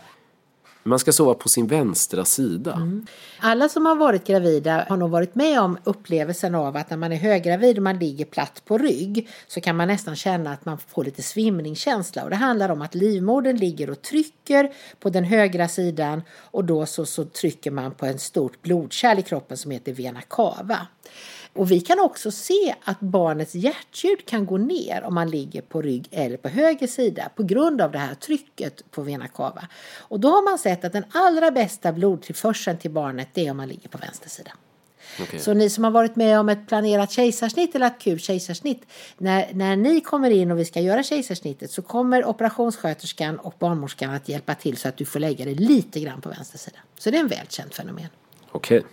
Speaker 3: Man ska sova på sin vänstra sida. Mm.
Speaker 1: Alla som har varit gravida har nog varit med om upplevelsen av att när man är höggravid och man ligger platt på rygg så kan man nästan känna att man får lite svimningskänsla. Och det handlar om att livmodern ligger och trycker på den högra sidan och då så, så trycker man på en stort blodkärl i kroppen som heter vena cava. Och vi kan också se att barnets hjärtljud kan gå ner om man ligger på rygg eller på höger sida på grund av det här trycket på vena cava. Och då har man sett att den allra bästa blodtillförseln till barnet det är om man ligger på vänster sida. Okay. Så ni som har varit med om ett planerat kejsarsnitt eller akut kejsarsnitt. När, när ni kommer in och vi ska göra kejsarsnittet så kommer operationssköterskan och barnmorskan att hjälpa till så att du får lägga dig lite grann på vänster sida. Så det är en välkänt fenomen.
Speaker 3: Okej. Okay.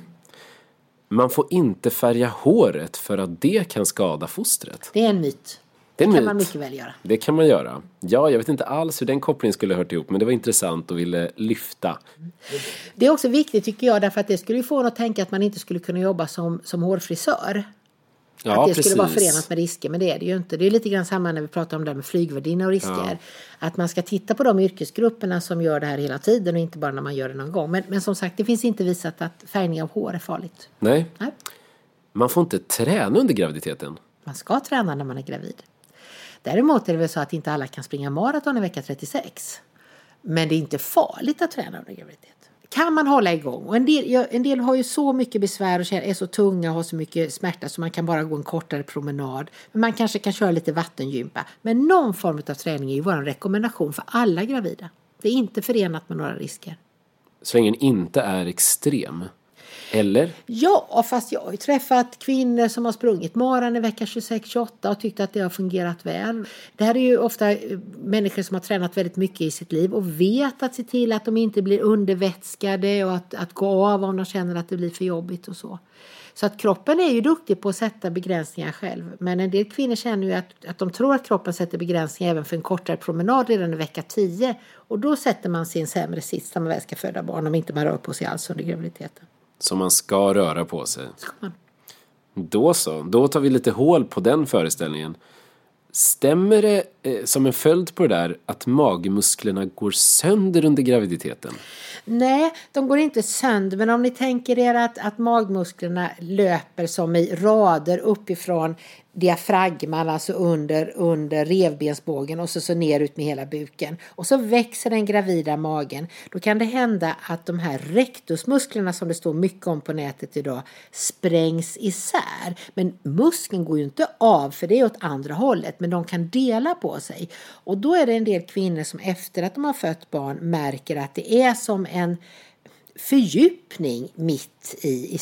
Speaker 3: Man får inte färga håret för att det kan skada fostret.
Speaker 1: Det är en myt. Det, det kan man mycket väl göra.
Speaker 3: Det kan man göra. Ja, jag vet inte alls hur den kopplingen skulle ha hört ihop men det var intressant och ville lyfta.
Speaker 1: Det är också viktigt tycker jag därför att det skulle få en att tänka att man inte skulle kunna jobba som, som hårfrisör. Ja, att det precis. skulle vara förenat med risker, men det är det ju inte. Det är lite grann samma när vi pratar om det med flygvärdinna och risker. Ja. Att man ska titta på de yrkesgrupperna som gör det här hela tiden och inte bara när man gör det någon gång. Men, men som sagt, det finns inte visat att färgning av hår är farligt.
Speaker 3: Nej. Nej. Man får inte träna under graviditeten.
Speaker 1: Man ska träna när man är gravid. Däremot är det väl så att inte alla kan springa maraton i vecka 36. Men det är inte farligt att träna under graviditet kan man hålla igång. Och en, del, en del har ju så mycket besvär och är så tunga och har så mycket smärta så man kan bara gå en kortare promenad. Men man kanske kan köra lite vattengympa. Men någon form av träning är ju vår rekommendation för alla gravida. Det är inte förenat med några risker.
Speaker 3: Så länge den inte är extrem. Eller?
Speaker 1: Ja, fast jag har ju träffat kvinnor som har sprungit maran i vecka 26-28 och tyckt att det har fungerat väl. Det här är ju ofta eh, människor som har tränat väldigt mycket i sitt liv och vet att se till att de inte blir undervätskade och att, att gå av om de känner att det blir för jobbigt och så. Så att kroppen är ju duktig på att sätta begränsningar själv. Men en del kvinnor känner ju att, att de tror att kroppen sätter begränsningar även för en kortare promenad redan i vecka 10. Och då sätter man sin sämre sits när man väl ska föda barn om inte man rör på sig alls under graviditeten.
Speaker 3: Så man ska röra på sig? Då så, då tar vi lite hål på den föreställningen. Stämmer det eh, som en följd på det där att magmusklerna går sönder under graviditeten?
Speaker 1: Nej, de går inte sönder. Men om ni tänker er att, att magmusklerna löper som i rader uppifrån diafragman, alltså under, under revbensbågen och så, så ner ut med hela buken. Och så växer den gravida magen. Då kan det hända att de här rektusmusklerna som det står mycket om på nätet idag sprängs isär. Men muskeln går ju inte av för det är åt andra hållet men de kan dela på sig. Och då är det en del kvinnor som efter att de har fött barn märker att det är som en fördjupning mitt i, i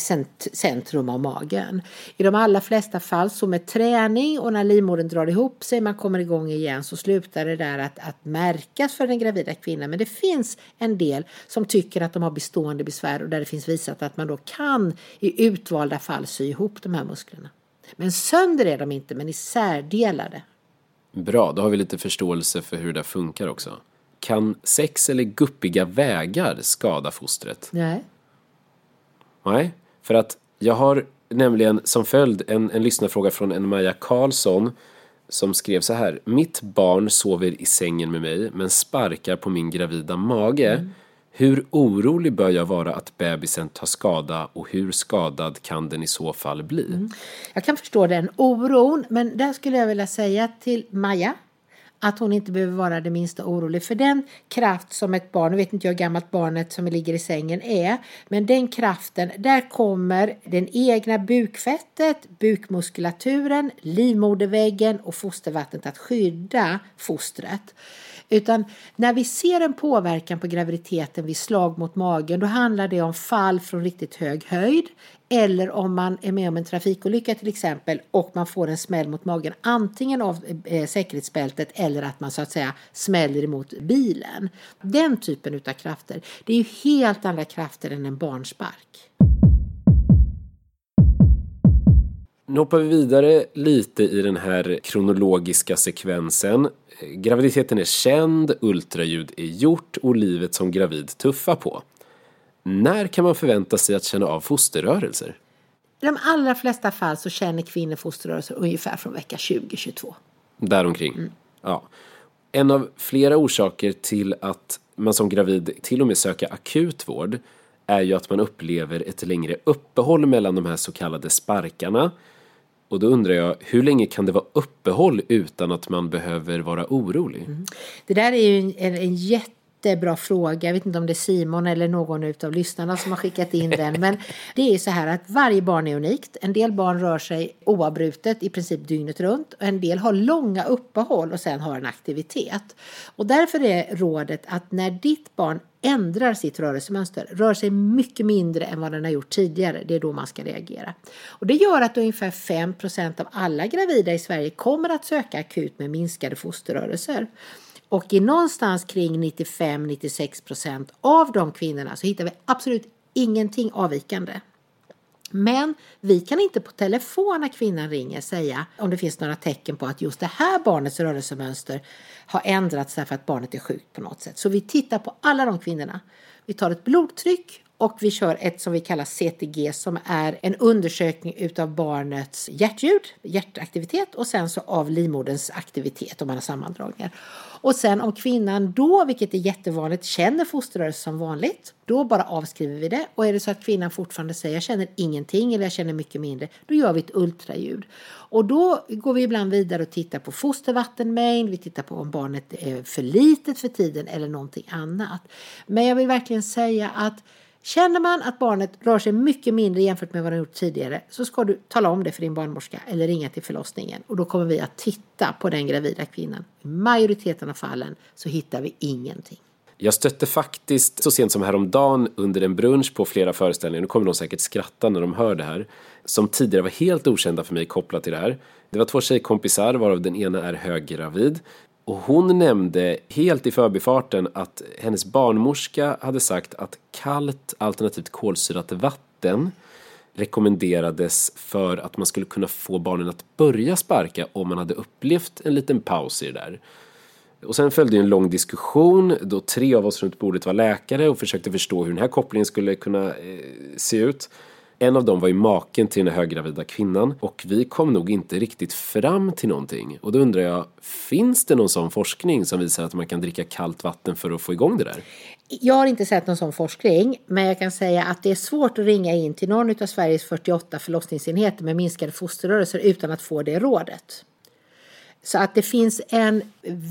Speaker 1: centrum av magen. I de allra flesta fall så med träning och när livmodern drar ihop sig, man kommer igång igen så slutar det där att, att märkas för den gravida kvinnan. Men det finns en del som tycker att de har bestående besvär och där det finns visat att man då kan i utvalda fall sy ihop de här musklerna. Men sönder är de inte, men isärdelade.
Speaker 3: Bra, då har vi lite förståelse för hur det funkar också. Kan sex eller guppiga vägar skada fostret?
Speaker 1: Nej.
Speaker 3: Nej, för att jag har nämligen som följd en, en lyssnarfråga från en Maja Karlsson som skrev så här. Mitt barn sover i sängen med mig men sparkar på min gravida mage. Mm. Hur orolig bör jag vara att bebisen tar skada och hur skadad kan den i så fall bli? Mm.
Speaker 1: Jag kan förstå den oron men där skulle jag vilja säga till Maja att hon inte behöver vara det minsta orolig. För den kraft som ett barn, nu vet inte jag hur gammalt barnet som ligger i sängen är, men den kraften, där kommer den egna bukfettet, bukmuskulaturen, livmoderväggen och fostervattnet att skydda fostret. Utan när vi ser en påverkan på graviditeten vid slag mot magen då handlar det om fall från riktigt hög höjd eller om man är med om en trafikolycka till exempel och man får en smäll mot magen antingen av eh, säkerhetsbältet eller att man så att säga smäller emot bilen. Den typen av krafter, det är ju helt andra krafter än en barnspark.
Speaker 3: Nu hoppar vi vidare lite i den här kronologiska sekvensen. Graviditeten är känd, ultraljud är gjort och livet som gravid tuffar på. När kan man förvänta sig att känna av fosterrörelser?
Speaker 1: I de allra flesta fall så känner kvinnor fosterrörelser ungefär från vecka 20-22.
Speaker 3: Däromkring? Mm. Ja. En av flera orsaker till att man som gravid till och med söker akutvård är ju att man upplever ett längre uppehåll mellan de här så kallade sparkarna. Och då undrar jag, hur länge kan det vara uppehåll utan att man behöver vara orolig? Mm.
Speaker 1: Det där är ju en, en, en jätte jättebra fråga. Jag vet inte om det är Simon eller någon av lyssnarna som har skickat in den. Men (laughs) det är så här att varje barn är unikt. En del barn rör sig oavbrutet i princip dygnet runt. Och en del har långa uppehåll och sen har en aktivitet. Och därför är rådet att när ditt barn ändrar sitt rörelsemönster, rör sig mycket mindre än vad den har gjort tidigare, det är då man ska reagera. Och det gör att ungefär 5% av alla gravida i Sverige kommer att söka akut med minskade fosterrörelser. Och i någonstans kring 95-96 procent av de kvinnorna så hittar vi absolut ingenting avvikande. Men vi kan inte på telefon när kvinnan ringer säga om det finns några tecken på att just det här barnets rörelsemönster har ändrats därför att barnet är sjukt på något sätt. Så vi tittar på alla de kvinnorna. Vi tar ett blodtryck och vi kör ett som vi kallar CTG som är en undersökning utav barnets hjärtljud, hjärtaktivitet och sen så av livmoderns aktivitet om man har sammandragningar. Och sen om kvinnan då, vilket är jättevanligt, känner fosterrörelse som vanligt, då bara avskriver vi det. Och är det så att kvinnan fortfarande säger jag känner ingenting eller jag känner mycket mindre, då gör vi ett ultraljud. Och då går vi ibland vidare och tittar på fostervattenmängd, vi tittar på om barnet är för litet för tiden eller någonting annat. Men jag vill verkligen säga att Känner man att barnet rör sig mycket mindre jämfört med vad det gjort tidigare så ska du tala om det för din barnmorska eller ringa till förlossningen och då kommer vi att titta på den gravida kvinnan. I majoriteten av fallen så hittar vi ingenting.
Speaker 3: Jag stötte faktiskt så sent som häromdagen under en brunch på flera föreställningar, nu kommer de säkert skratta när de hör det här, som tidigare var helt okända för mig kopplat till det här. Det var två tjejkompisar varav den ena är höggravid. Och hon nämnde helt i förbifarten att hennes barnmorska hade sagt att kallt alternativt kolsyrat vatten rekommenderades för att man skulle kunna få barnen att börja sparka om man hade upplevt en liten paus i det där. Och sen följde en lång diskussion då tre av oss runt bordet var läkare och försökte förstå hur den här kopplingen skulle kunna eh, se ut. En av dem var ju maken till den här höggravida kvinnan och vi kom nog inte riktigt fram till någonting. Och då undrar jag, finns det någon sån forskning som visar att man kan dricka kallt vatten för att få igång det där?
Speaker 1: Jag har inte sett någon sån forskning, men jag kan säga att det är svårt att ringa in till någon av Sveriges 48 förlossningsenheter med minskade fosterrörelser utan att få det rådet. Så att det finns en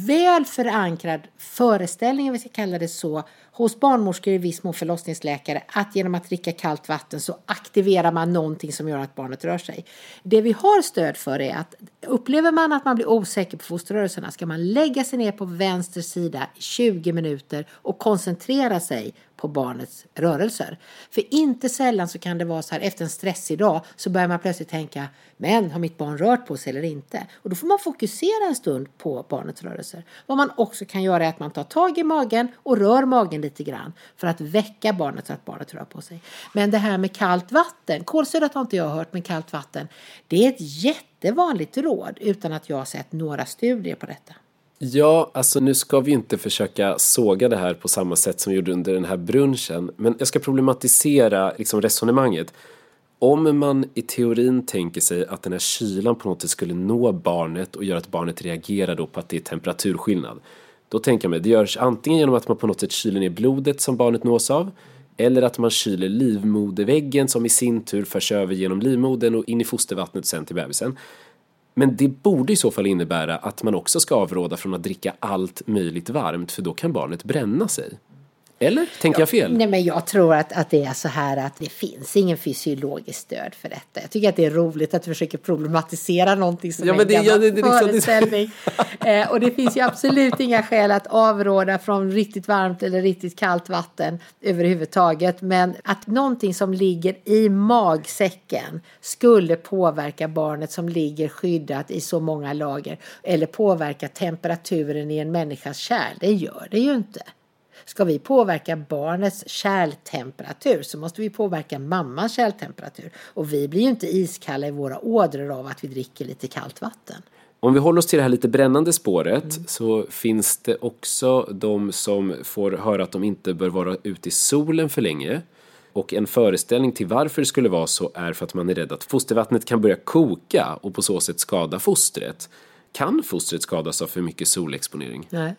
Speaker 1: väl förankrad föreställning, om vi ska kalla det så, hos barnmorskor i viss mån förlossningsläkare att genom att dricka kallt vatten så aktiverar man någonting som gör att barnet rör sig. Det vi har stöd för är att upplever man att man blir osäker på fosterrörelserna ska man lägga sig ner på vänster sida i 20 minuter och koncentrera sig på barnets rörelser. För inte sällan så kan det vara så här efter en stressig dag så börjar man plötsligt tänka men har mitt barn rört på sig eller inte? Och då får man fokusera en stund på barnets rörelser. Vad man också kan göra är att man tar tag i magen och rör magen lite grann för att väcka barnet så att barnet rör på sig. Men det här med kallt vatten, kolsyrat har inte jag hört men kallt vatten, det är ett jättevanligt råd utan att jag har sett några studier på detta.
Speaker 3: Ja, alltså nu ska vi inte försöka såga det här på samma sätt som vi gjorde under den här brunchen. Men jag ska problematisera liksom resonemanget. Om man i teorin tänker sig att den här kylan på något sätt skulle nå barnet och göra att barnet reagerar då på att det är temperaturskillnad. Då tänker jag mig, det görs antingen genom att man på något sätt kyler ner blodet som barnet nås av eller att man kyler livmoderväggen som i sin tur förs över genom livmodern och in i fostervattnet sen till bebisen. Men det borde i så fall innebära att man också ska avråda från att dricka allt möjligt varmt för då kan barnet bränna sig. Eller? Tänker jag fel?
Speaker 1: Nej, men jag tror att, att det är så här att det finns ingen fysiologiskt stöd för detta. Jag tycker att det är roligt att du försöker problematisera någonting som ja, är en gammal ja, det, det, föreställning. (laughs) eh, och det finns ju absolut inga skäl att avråda från riktigt varmt eller riktigt kallt vatten överhuvudtaget. Men att någonting som ligger i magsäcken skulle påverka barnet som ligger skyddat i så många lager eller påverka temperaturen i en människas kärl, det gör det ju inte. Ska vi påverka barnets kärltemperatur så måste vi påverka mammans kärltemperatur. Och vi blir ju inte iskalla i våra ådror av att vi dricker lite kallt vatten.
Speaker 3: Om vi håller oss till det här lite brännande spåret mm. så finns det också de som får höra att de inte bör vara ute i solen för länge. Och en föreställning till varför det skulle vara så är för att man är rädd att fostervattnet kan börja koka och på så sätt skada fostret. Kan fostret skadas av för mycket solexponering?
Speaker 1: Nej.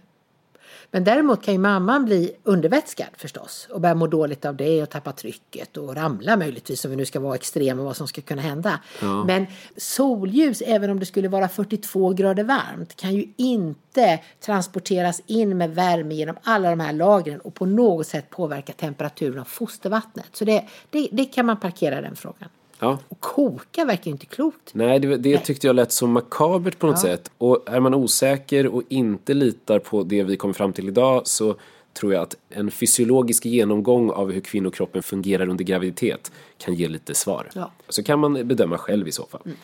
Speaker 1: Men däremot kan ju mamman bli undervätskad förstås och börja må dåligt av det och tappa trycket och ramla möjligtvis om vi nu ska vara extrema vad som ska kunna hända. Ja. Men solljus, även om det skulle vara 42 grader varmt, kan ju inte transporteras in med värme genom alla de här lagren och på något sätt påverka temperaturen av fostervattnet. Så det, det, det kan man parkera den frågan. Ja. Och koka verkar ju inte klokt.
Speaker 3: Nej, det, det tyckte jag lät så makabert på något ja. sätt. Och är man osäker och inte litar på det vi kommer fram till idag så tror jag att en fysiologisk genomgång av hur kvinnokroppen fungerar under graviditet kan ge lite svar. Ja. Så kan man bedöma själv i så fall. Mm.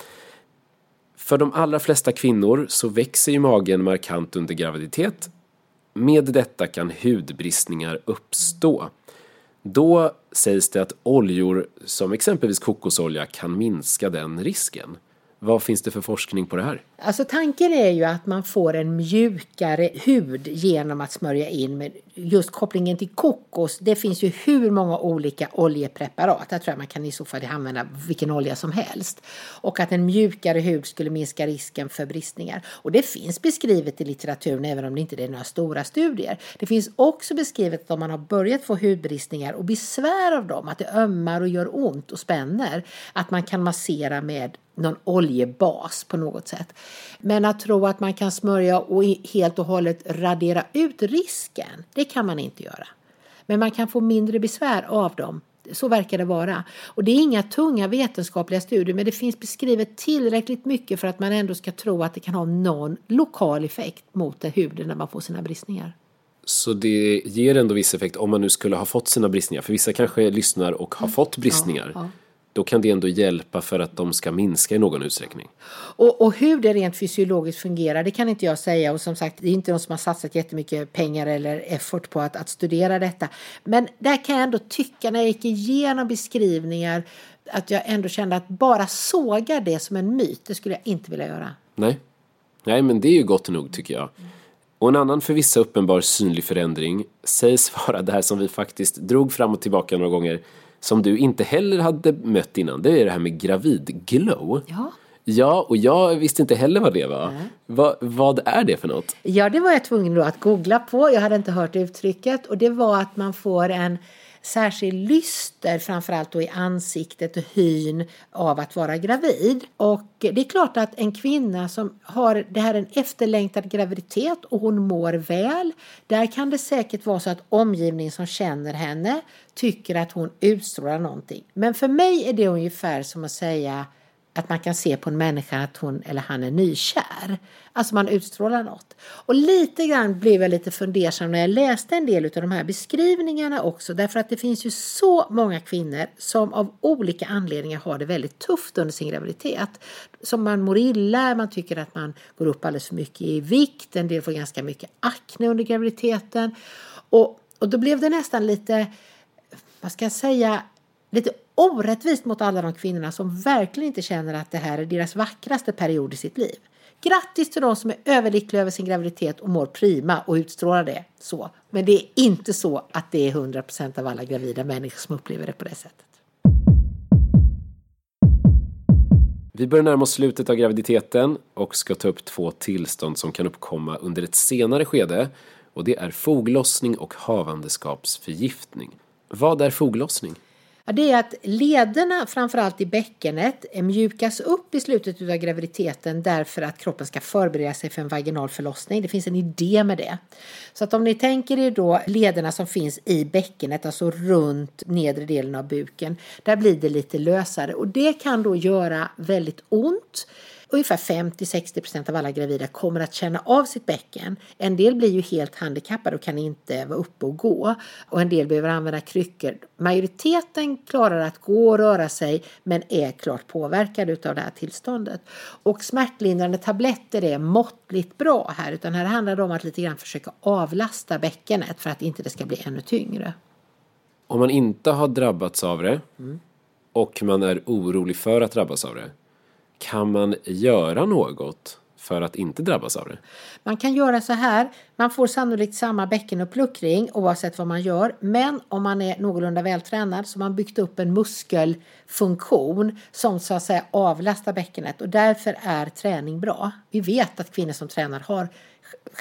Speaker 3: För de allra flesta kvinnor så växer ju magen markant under graviditet. Med detta kan hudbristningar uppstå. Då sägs det att oljor som exempelvis kokosolja kan minska den risken. Vad finns det för forskning på det här?
Speaker 1: Alltså tanken är ju att man får en mjukare hud genom att smörja in med just kopplingen till kokos. Det finns ju hur många olika oljepreparat. Jag tror att man kan i så fall använda vilken olja som helst. Och att en mjukare hud skulle minska risken för bristningar. Och det finns beskrivet i litteraturen även om det inte är några stora studier. Det finns också beskrivet att om man har börjat få hudbristningar och besvär av dem, att det ömmar och gör ont och spänner, att man kan massera med någon oljebas på något sätt. Men att tro att man kan smörja och helt och hållet radera ut risken, det kan man inte göra. Men man kan få mindre besvär av dem. Så verkar det vara. Och det är inga tunga vetenskapliga studier men det finns beskrivet tillräckligt mycket för att man ändå ska tro att det kan ha någon lokal effekt mot huden när man får sina bristningar.
Speaker 3: Så det ger ändå viss effekt om man nu skulle ha fått sina bristningar. För vissa kanske lyssnar och har fått bristningar.
Speaker 1: ja.
Speaker 3: Då kan det ändå hjälpa för att de ska minska i någon utsträckning.
Speaker 1: Och, och hur det rent fysiologiskt fungerar, det kan inte jag säga. Och som sagt, det är inte de som har satsat jättemycket pengar eller effort på att, att studera detta. Men där kan jag ändå tycka, när jag gick igenom beskrivningar, att jag ändå kände att bara såga det som en myt, det skulle jag inte vilja göra.
Speaker 3: Nej. Nej, men det är ju gott nog tycker jag. Och en annan för vissa uppenbar synlig förändring sägs (laughs) vara det här som vi faktiskt drog fram och tillbaka några gånger som du inte heller hade mött innan. Det är det här med gravidglow.
Speaker 1: Ja.
Speaker 3: Ja, och jag visste inte heller vad det var. Va, vad är det för något?
Speaker 1: Ja, det var jag tvungen då att googla på. Jag hade inte hört uttrycket. Och det var att man får en särskild lyster, framförallt då i ansiktet och hyn av att vara gravid. Och det är klart att en kvinna som har det här är en efterlängtad graviditet och hon mår väl. Där kan det säkert vara så att omgivningen som känner henne tycker att hon utstrålar någonting. Men för mig är det ungefär som att säga att man kan se på en människa att hon eller han är nykär. Alltså man utstrålar något. Och lite grann blev jag lite fundersam när jag läste en del av de här beskrivningarna också. Därför att det finns ju så många kvinnor som av olika anledningar har det väldigt tufft under sin graviditet. Som man mår illa, man tycker att man går upp alldeles för mycket i vikt. En del får ganska mycket akne under graviditeten. Och, och då blev det nästan lite, vad ska jag säga, lite orättvist mot alla de kvinnorna som verkligen inte känner att det här är deras vackraste period i sitt liv. Grattis till de som är överlyckliga över sin graviditet och mår prima och utstrålar det så. Men det är inte så att det är 100% av alla gravida människor som upplever det på det sättet.
Speaker 3: Vi börjar närma oss slutet av graviditeten och ska ta upp två tillstånd som kan uppkomma under ett senare skede och det är foglossning och havandeskapsförgiftning. Vad är foglossning?
Speaker 1: Ja, det är att lederna, framförallt i bäckenet, eh, mjukas upp i slutet av graviditeten därför att kroppen ska förbereda sig för en vaginal förlossning. Det finns en idé med det. Så att om ni tänker er då lederna som finns i bäckenet, alltså runt nedre delen av buken, där blir det lite lösare och det kan då göra väldigt ont. Ungefär 50-60% av alla gravida kommer att känna av sitt bäcken. En del blir ju helt handikappade och kan inte vara uppe och gå. Och en del behöver använda kryckor. Majoriteten klarar att gå och röra sig men är klart påverkade av det här tillståndet. Och smärtlindrande tabletter är måttligt bra här. Utan här handlar det om att lite grann försöka avlasta bäckenet för att inte det ska bli ännu tyngre.
Speaker 3: Om man inte har drabbats av det och man är orolig för att drabbas av det kan man göra något för att inte drabbas av det?
Speaker 1: Man kan göra så här. Man får sannolikt samma bäckenuppluckring oavsett vad man gör. Men om man är någorlunda vältränad så har man byggt upp en muskelfunktion som så att säga avlastar bäckenet och därför är träning bra. Vi vet att kvinnor som tränar har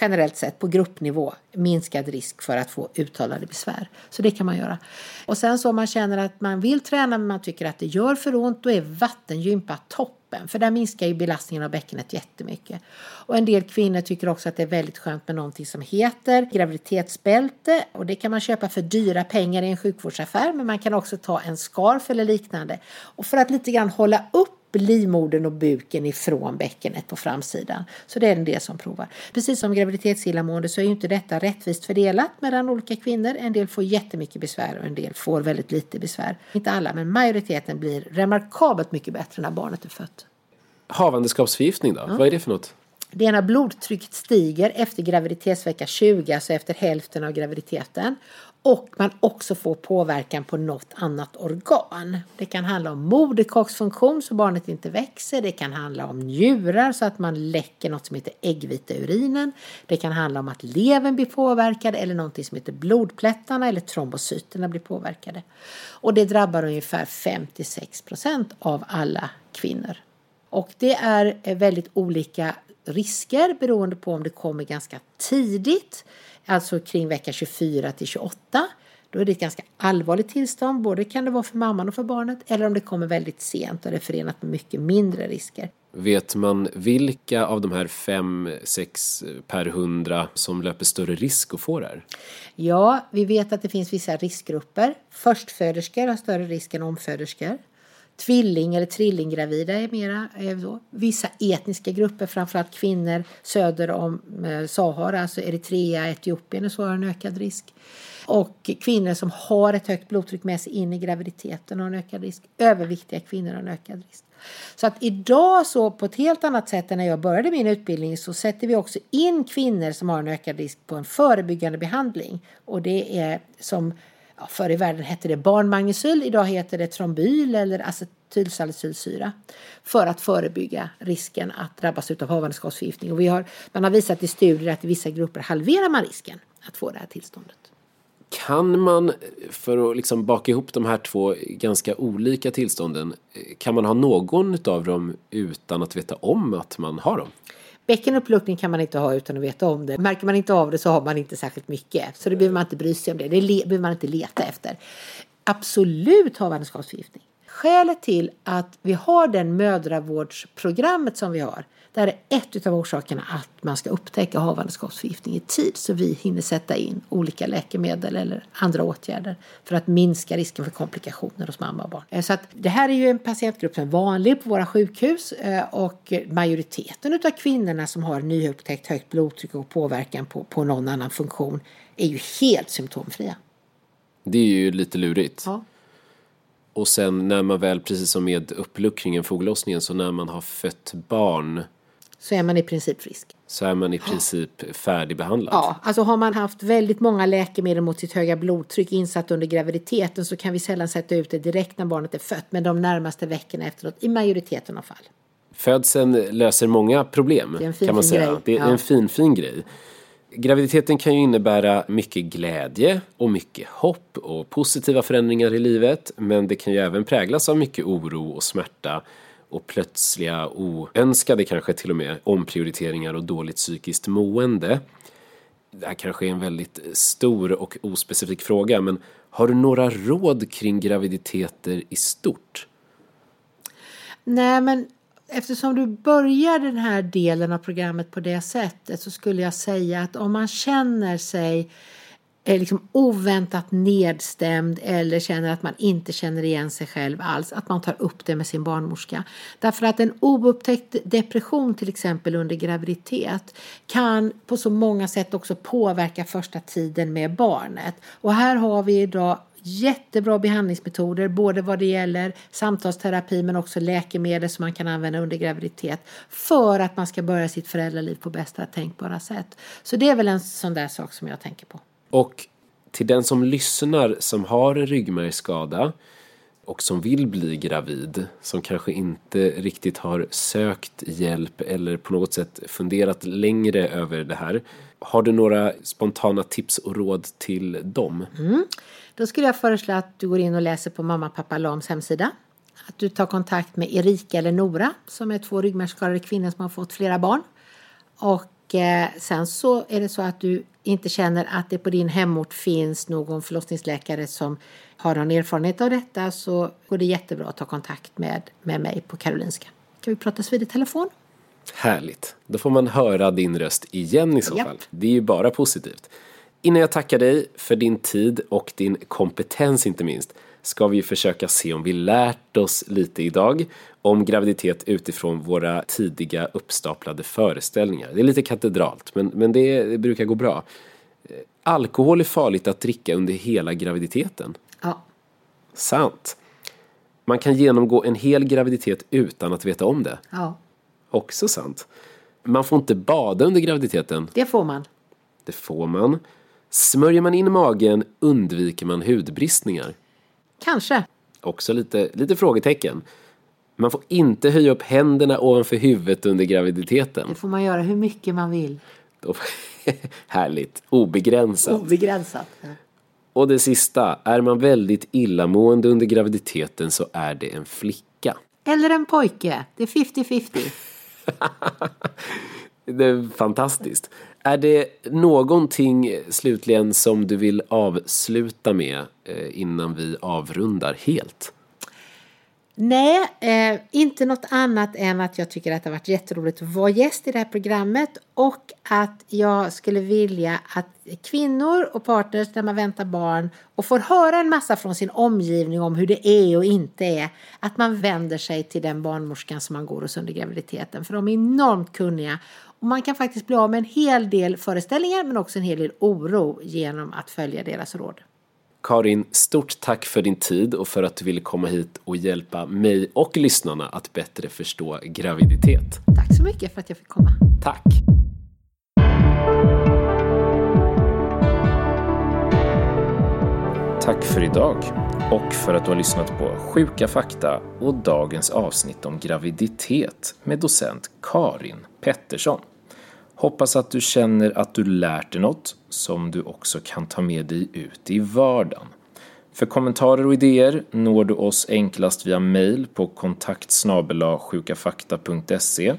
Speaker 1: generellt sett på gruppnivå minskad risk för att få uttalade besvär. Så det kan man göra. Och sen så om man känner att man vill träna men man tycker att det gör för ont då är vattengympa toppen för där minskar ju belastningen av bäckenet jättemycket. Och en del kvinnor tycker också att det är väldigt skönt med någonting som heter graviditetsbälte och det kan man köpa för dyra pengar i en sjukvårdsaffär men man kan också ta en scarf eller liknande. Och för att lite grann hålla upp livmodern och buken ifrån bäckenet på framsidan. Så det är en del som provar. Precis som graviditetsillamående så är ju inte detta rättvist fördelat mellan olika kvinnor. En del får jättemycket besvär och en del får väldigt lite besvär. Inte alla, men majoriteten blir remarkabelt mycket bättre när barnet är fött.
Speaker 3: Havandeskapsförgiftning då? Vad är det för något?
Speaker 1: Det är när blodtrycket stiger efter graviditetsvecka 20, alltså efter hälften av graviditeten. Och man också får påverkan på något annat organ. Det kan handla om moderkaksfunktion så barnet inte växer. Det kan handla om njurar så att man läcker något som heter äggvita urinen. Det kan handla om att levern blir påverkad eller någonting som heter blodplättarna eller trombocyterna blir påverkade. Och det drabbar ungefär 56 procent av alla kvinnor. Och det är väldigt olika risker beroende på om det kommer ganska tidigt, alltså kring vecka 24 till 28. Då är det ett ganska allvarligt tillstånd, både kan det vara för mamman och för barnet, eller om det kommer väldigt sent och det är förenat med mycket mindre risker.
Speaker 3: Vet man vilka av de här fem, sex per hundra som löper större risk att få det här?
Speaker 1: Ja, vi vet att det finns vissa riskgrupper. Förstföderskor har större risk än omföderskor. Tvilling eller trillinggravida är mera är så. Vissa etniska grupper, framförallt kvinnor söder om eh, Sahara, alltså Eritrea, Etiopien och så har en ökad risk. Och kvinnor som har ett högt blodtryck med sig in i graviditeten har en ökad risk. Överviktiga kvinnor har en ökad risk. Så att idag så på ett helt annat sätt än när jag började min utbildning så sätter vi också in kvinnor som har en ökad risk på en förebyggande behandling. Och det är som ja, förr i världen hette det barnmagnecyl, idag heter det trombyl eller acetylsalicylsyra för att förebygga risken att drabbas av havandeskapsförgiftning. Och vi har, man har visat i studier att i vissa grupper halverar man risken att få det här tillståndet.
Speaker 3: Kan man, för att liksom baka ihop de här två ganska olika tillstånden, eh, kan man ha någon av dem utan att veta om att man har dem?
Speaker 1: Bäckenuppluckning kan man inte ha utan att veta om det. Märker man inte av det så har man inte särskilt mycket. Så det behöver man inte bry sig om det. Det behöver man inte leta efter. Absolut havandeskapsförgiftning. Skälet till att vi har den mödravårdsprogrammet som vi har det här är ett av orsakerna att man ska upptäcka havandeskapsförgiftning i tid så vi hinner sätta in olika läkemedel eller andra åtgärder för att minska risken för komplikationer hos mamma och barn. Eh, så att det här är ju en patientgrupp som är vanlig på våra sjukhus eh, och majoriteten av kvinnorna som har nyupptäckt högt blodtryck och påverkan på, på någon annan funktion är ju helt symptomfria.
Speaker 3: Det är ju lite lurigt.
Speaker 1: Ja.
Speaker 3: Och sen när man väl, precis som med uppluckringen, foglossningen, så när man har fött barn
Speaker 1: så är man i princip frisk.
Speaker 3: Så är man i princip färdigbehandlad?
Speaker 1: Ja, alltså har man haft väldigt många läkemedel mot sitt höga blodtryck insatt under graviditeten så kan vi sällan sätta ut det direkt när barnet är fött, men de närmaste veckorna efteråt i majoriteten av fall.
Speaker 3: Födseln löser många problem kan man säga. Grej. Det är ja. en fin, fin grej. Graviditeten kan ju innebära mycket glädje och mycket hopp och positiva förändringar i livet, men det kan ju även präglas av mycket oro och smärta och plötsliga oönskade kanske till och med omprioriteringar och dåligt psykiskt mående. Det här kanske är en väldigt stor och ospecifik fråga men har du några råd kring graviditeter i stort?
Speaker 1: Nej men eftersom du börjar den här delen av programmet på det sättet så skulle jag säga att om man känner sig är liksom oväntat nedstämd eller känner att man inte känner igen sig själv alls, att man tar upp det med sin barnmorska. Därför att en oupptäckt depression till exempel under graviditet kan på så många sätt också påverka första tiden med barnet. Och här har vi idag jättebra behandlingsmetoder både vad det gäller samtalsterapi men också läkemedel som man kan använda under graviditet för att man ska börja sitt föräldraliv på bästa tänkbara sätt. Så det är väl en sån där sak som jag tänker på.
Speaker 3: Och till den som lyssnar som har en ryggmärgsskada och som vill bli gravid, som kanske inte riktigt har sökt hjälp eller på något sätt funderat längre över det här. Har du några spontana tips och råd till dem?
Speaker 1: Mm. Då skulle jag föreslå att du går in och läser på mamma pappa Lams hemsida. Att du tar kontakt med Erika eller Nora som är två ryggmärgsskadade kvinnor som har fått flera barn. Och sen så är det så att du inte känner att det på din hemort finns någon förlossningsläkare som har någon erfarenhet av detta så går det jättebra att ta kontakt med, med mig på Karolinska. Kan vi pratas vid i telefon?
Speaker 3: Härligt. Då får man höra din röst igen i så Japp. fall. Det är ju bara positivt. Innan jag tackar dig för din tid och din kompetens inte minst ska vi försöka se om vi lärt oss lite idag om graviditet utifrån våra tidiga uppstaplade föreställningar. Det är lite katedralt, men, men det, det brukar gå bra. Eh, alkohol är farligt att dricka under hela graviditeten.
Speaker 1: Ja.
Speaker 3: Sant. Man kan genomgå en hel graviditet utan att veta om det.
Speaker 1: Ja.
Speaker 3: Också sant. Man får inte bada under graviditeten.
Speaker 1: Det får man.
Speaker 3: Det får man. Smörjer man in magen undviker man hudbristningar.
Speaker 1: Kanske.
Speaker 3: Också lite, lite frågetecken. Man får inte höja upp händerna ovanför huvudet under graviditeten.
Speaker 1: Det får man göra hur mycket man vill. (laughs)
Speaker 3: Härligt. Obegränsat.
Speaker 1: Obegränsat. Ja.
Speaker 3: Och det sista, är man väldigt illamående under graviditeten så är det en flicka.
Speaker 1: Eller en pojke. Det är 50-50. (laughs)
Speaker 3: det är fantastiskt. Är det någonting slutligen som du vill avsluta med eh, innan vi avrundar helt?
Speaker 1: Nej, eh, inte något annat än att jag tycker att det har varit jätteroligt att vara gäst i det här programmet och att jag skulle vilja att kvinnor och partners när man väntar barn och får höra en massa från sin omgivning om hur det är och inte är, att man vänder sig till den barnmorskan som man går hos under graviditeten. För de är enormt kunniga och man kan faktiskt bli av med en hel del föreställningar men också en hel del oro genom att följa deras råd.
Speaker 3: Karin, stort tack för din tid och för att du ville komma hit och hjälpa mig och lyssnarna att bättre förstå graviditet.
Speaker 1: Tack så mycket för att jag fick komma.
Speaker 3: Tack! Tack för idag och för att du har lyssnat på Sjuka fakta och dagens avsnitt om graviditet med docent Karin Pettersson. Hoppas att du känner att du lärt dig något som du också kan ta med dig ut i vardagen. För kommentarer och idéer når du oss enklast via mail på kontakt sjukafakta.se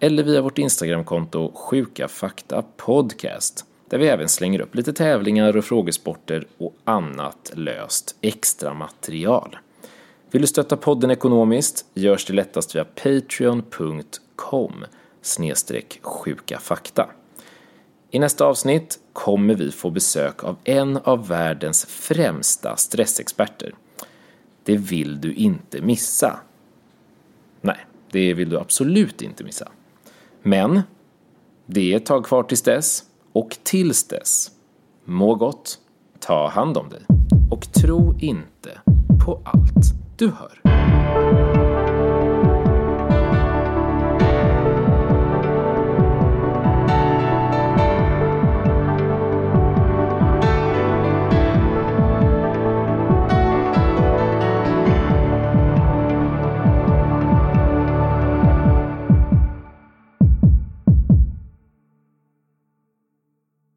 Speaker 3: eller via vårt Instagramkonto sjukafaktapodcast där vi även slänger upp lite tävlingar och frågesporter och annat löst extra material. Vill du stötta podden ekonomiskt görs det lättast via patreon.com snedstreck sjuka fakta. I nästa avsnitt kommer vi få besök av en av världens främsta stressexperter. Det vill du inte missa. Nej, det vill du absolut inte missa. Men det är ett tag kvar tills dess och tills dess, må gott, ta hand om dig och tro inte på allt du hör.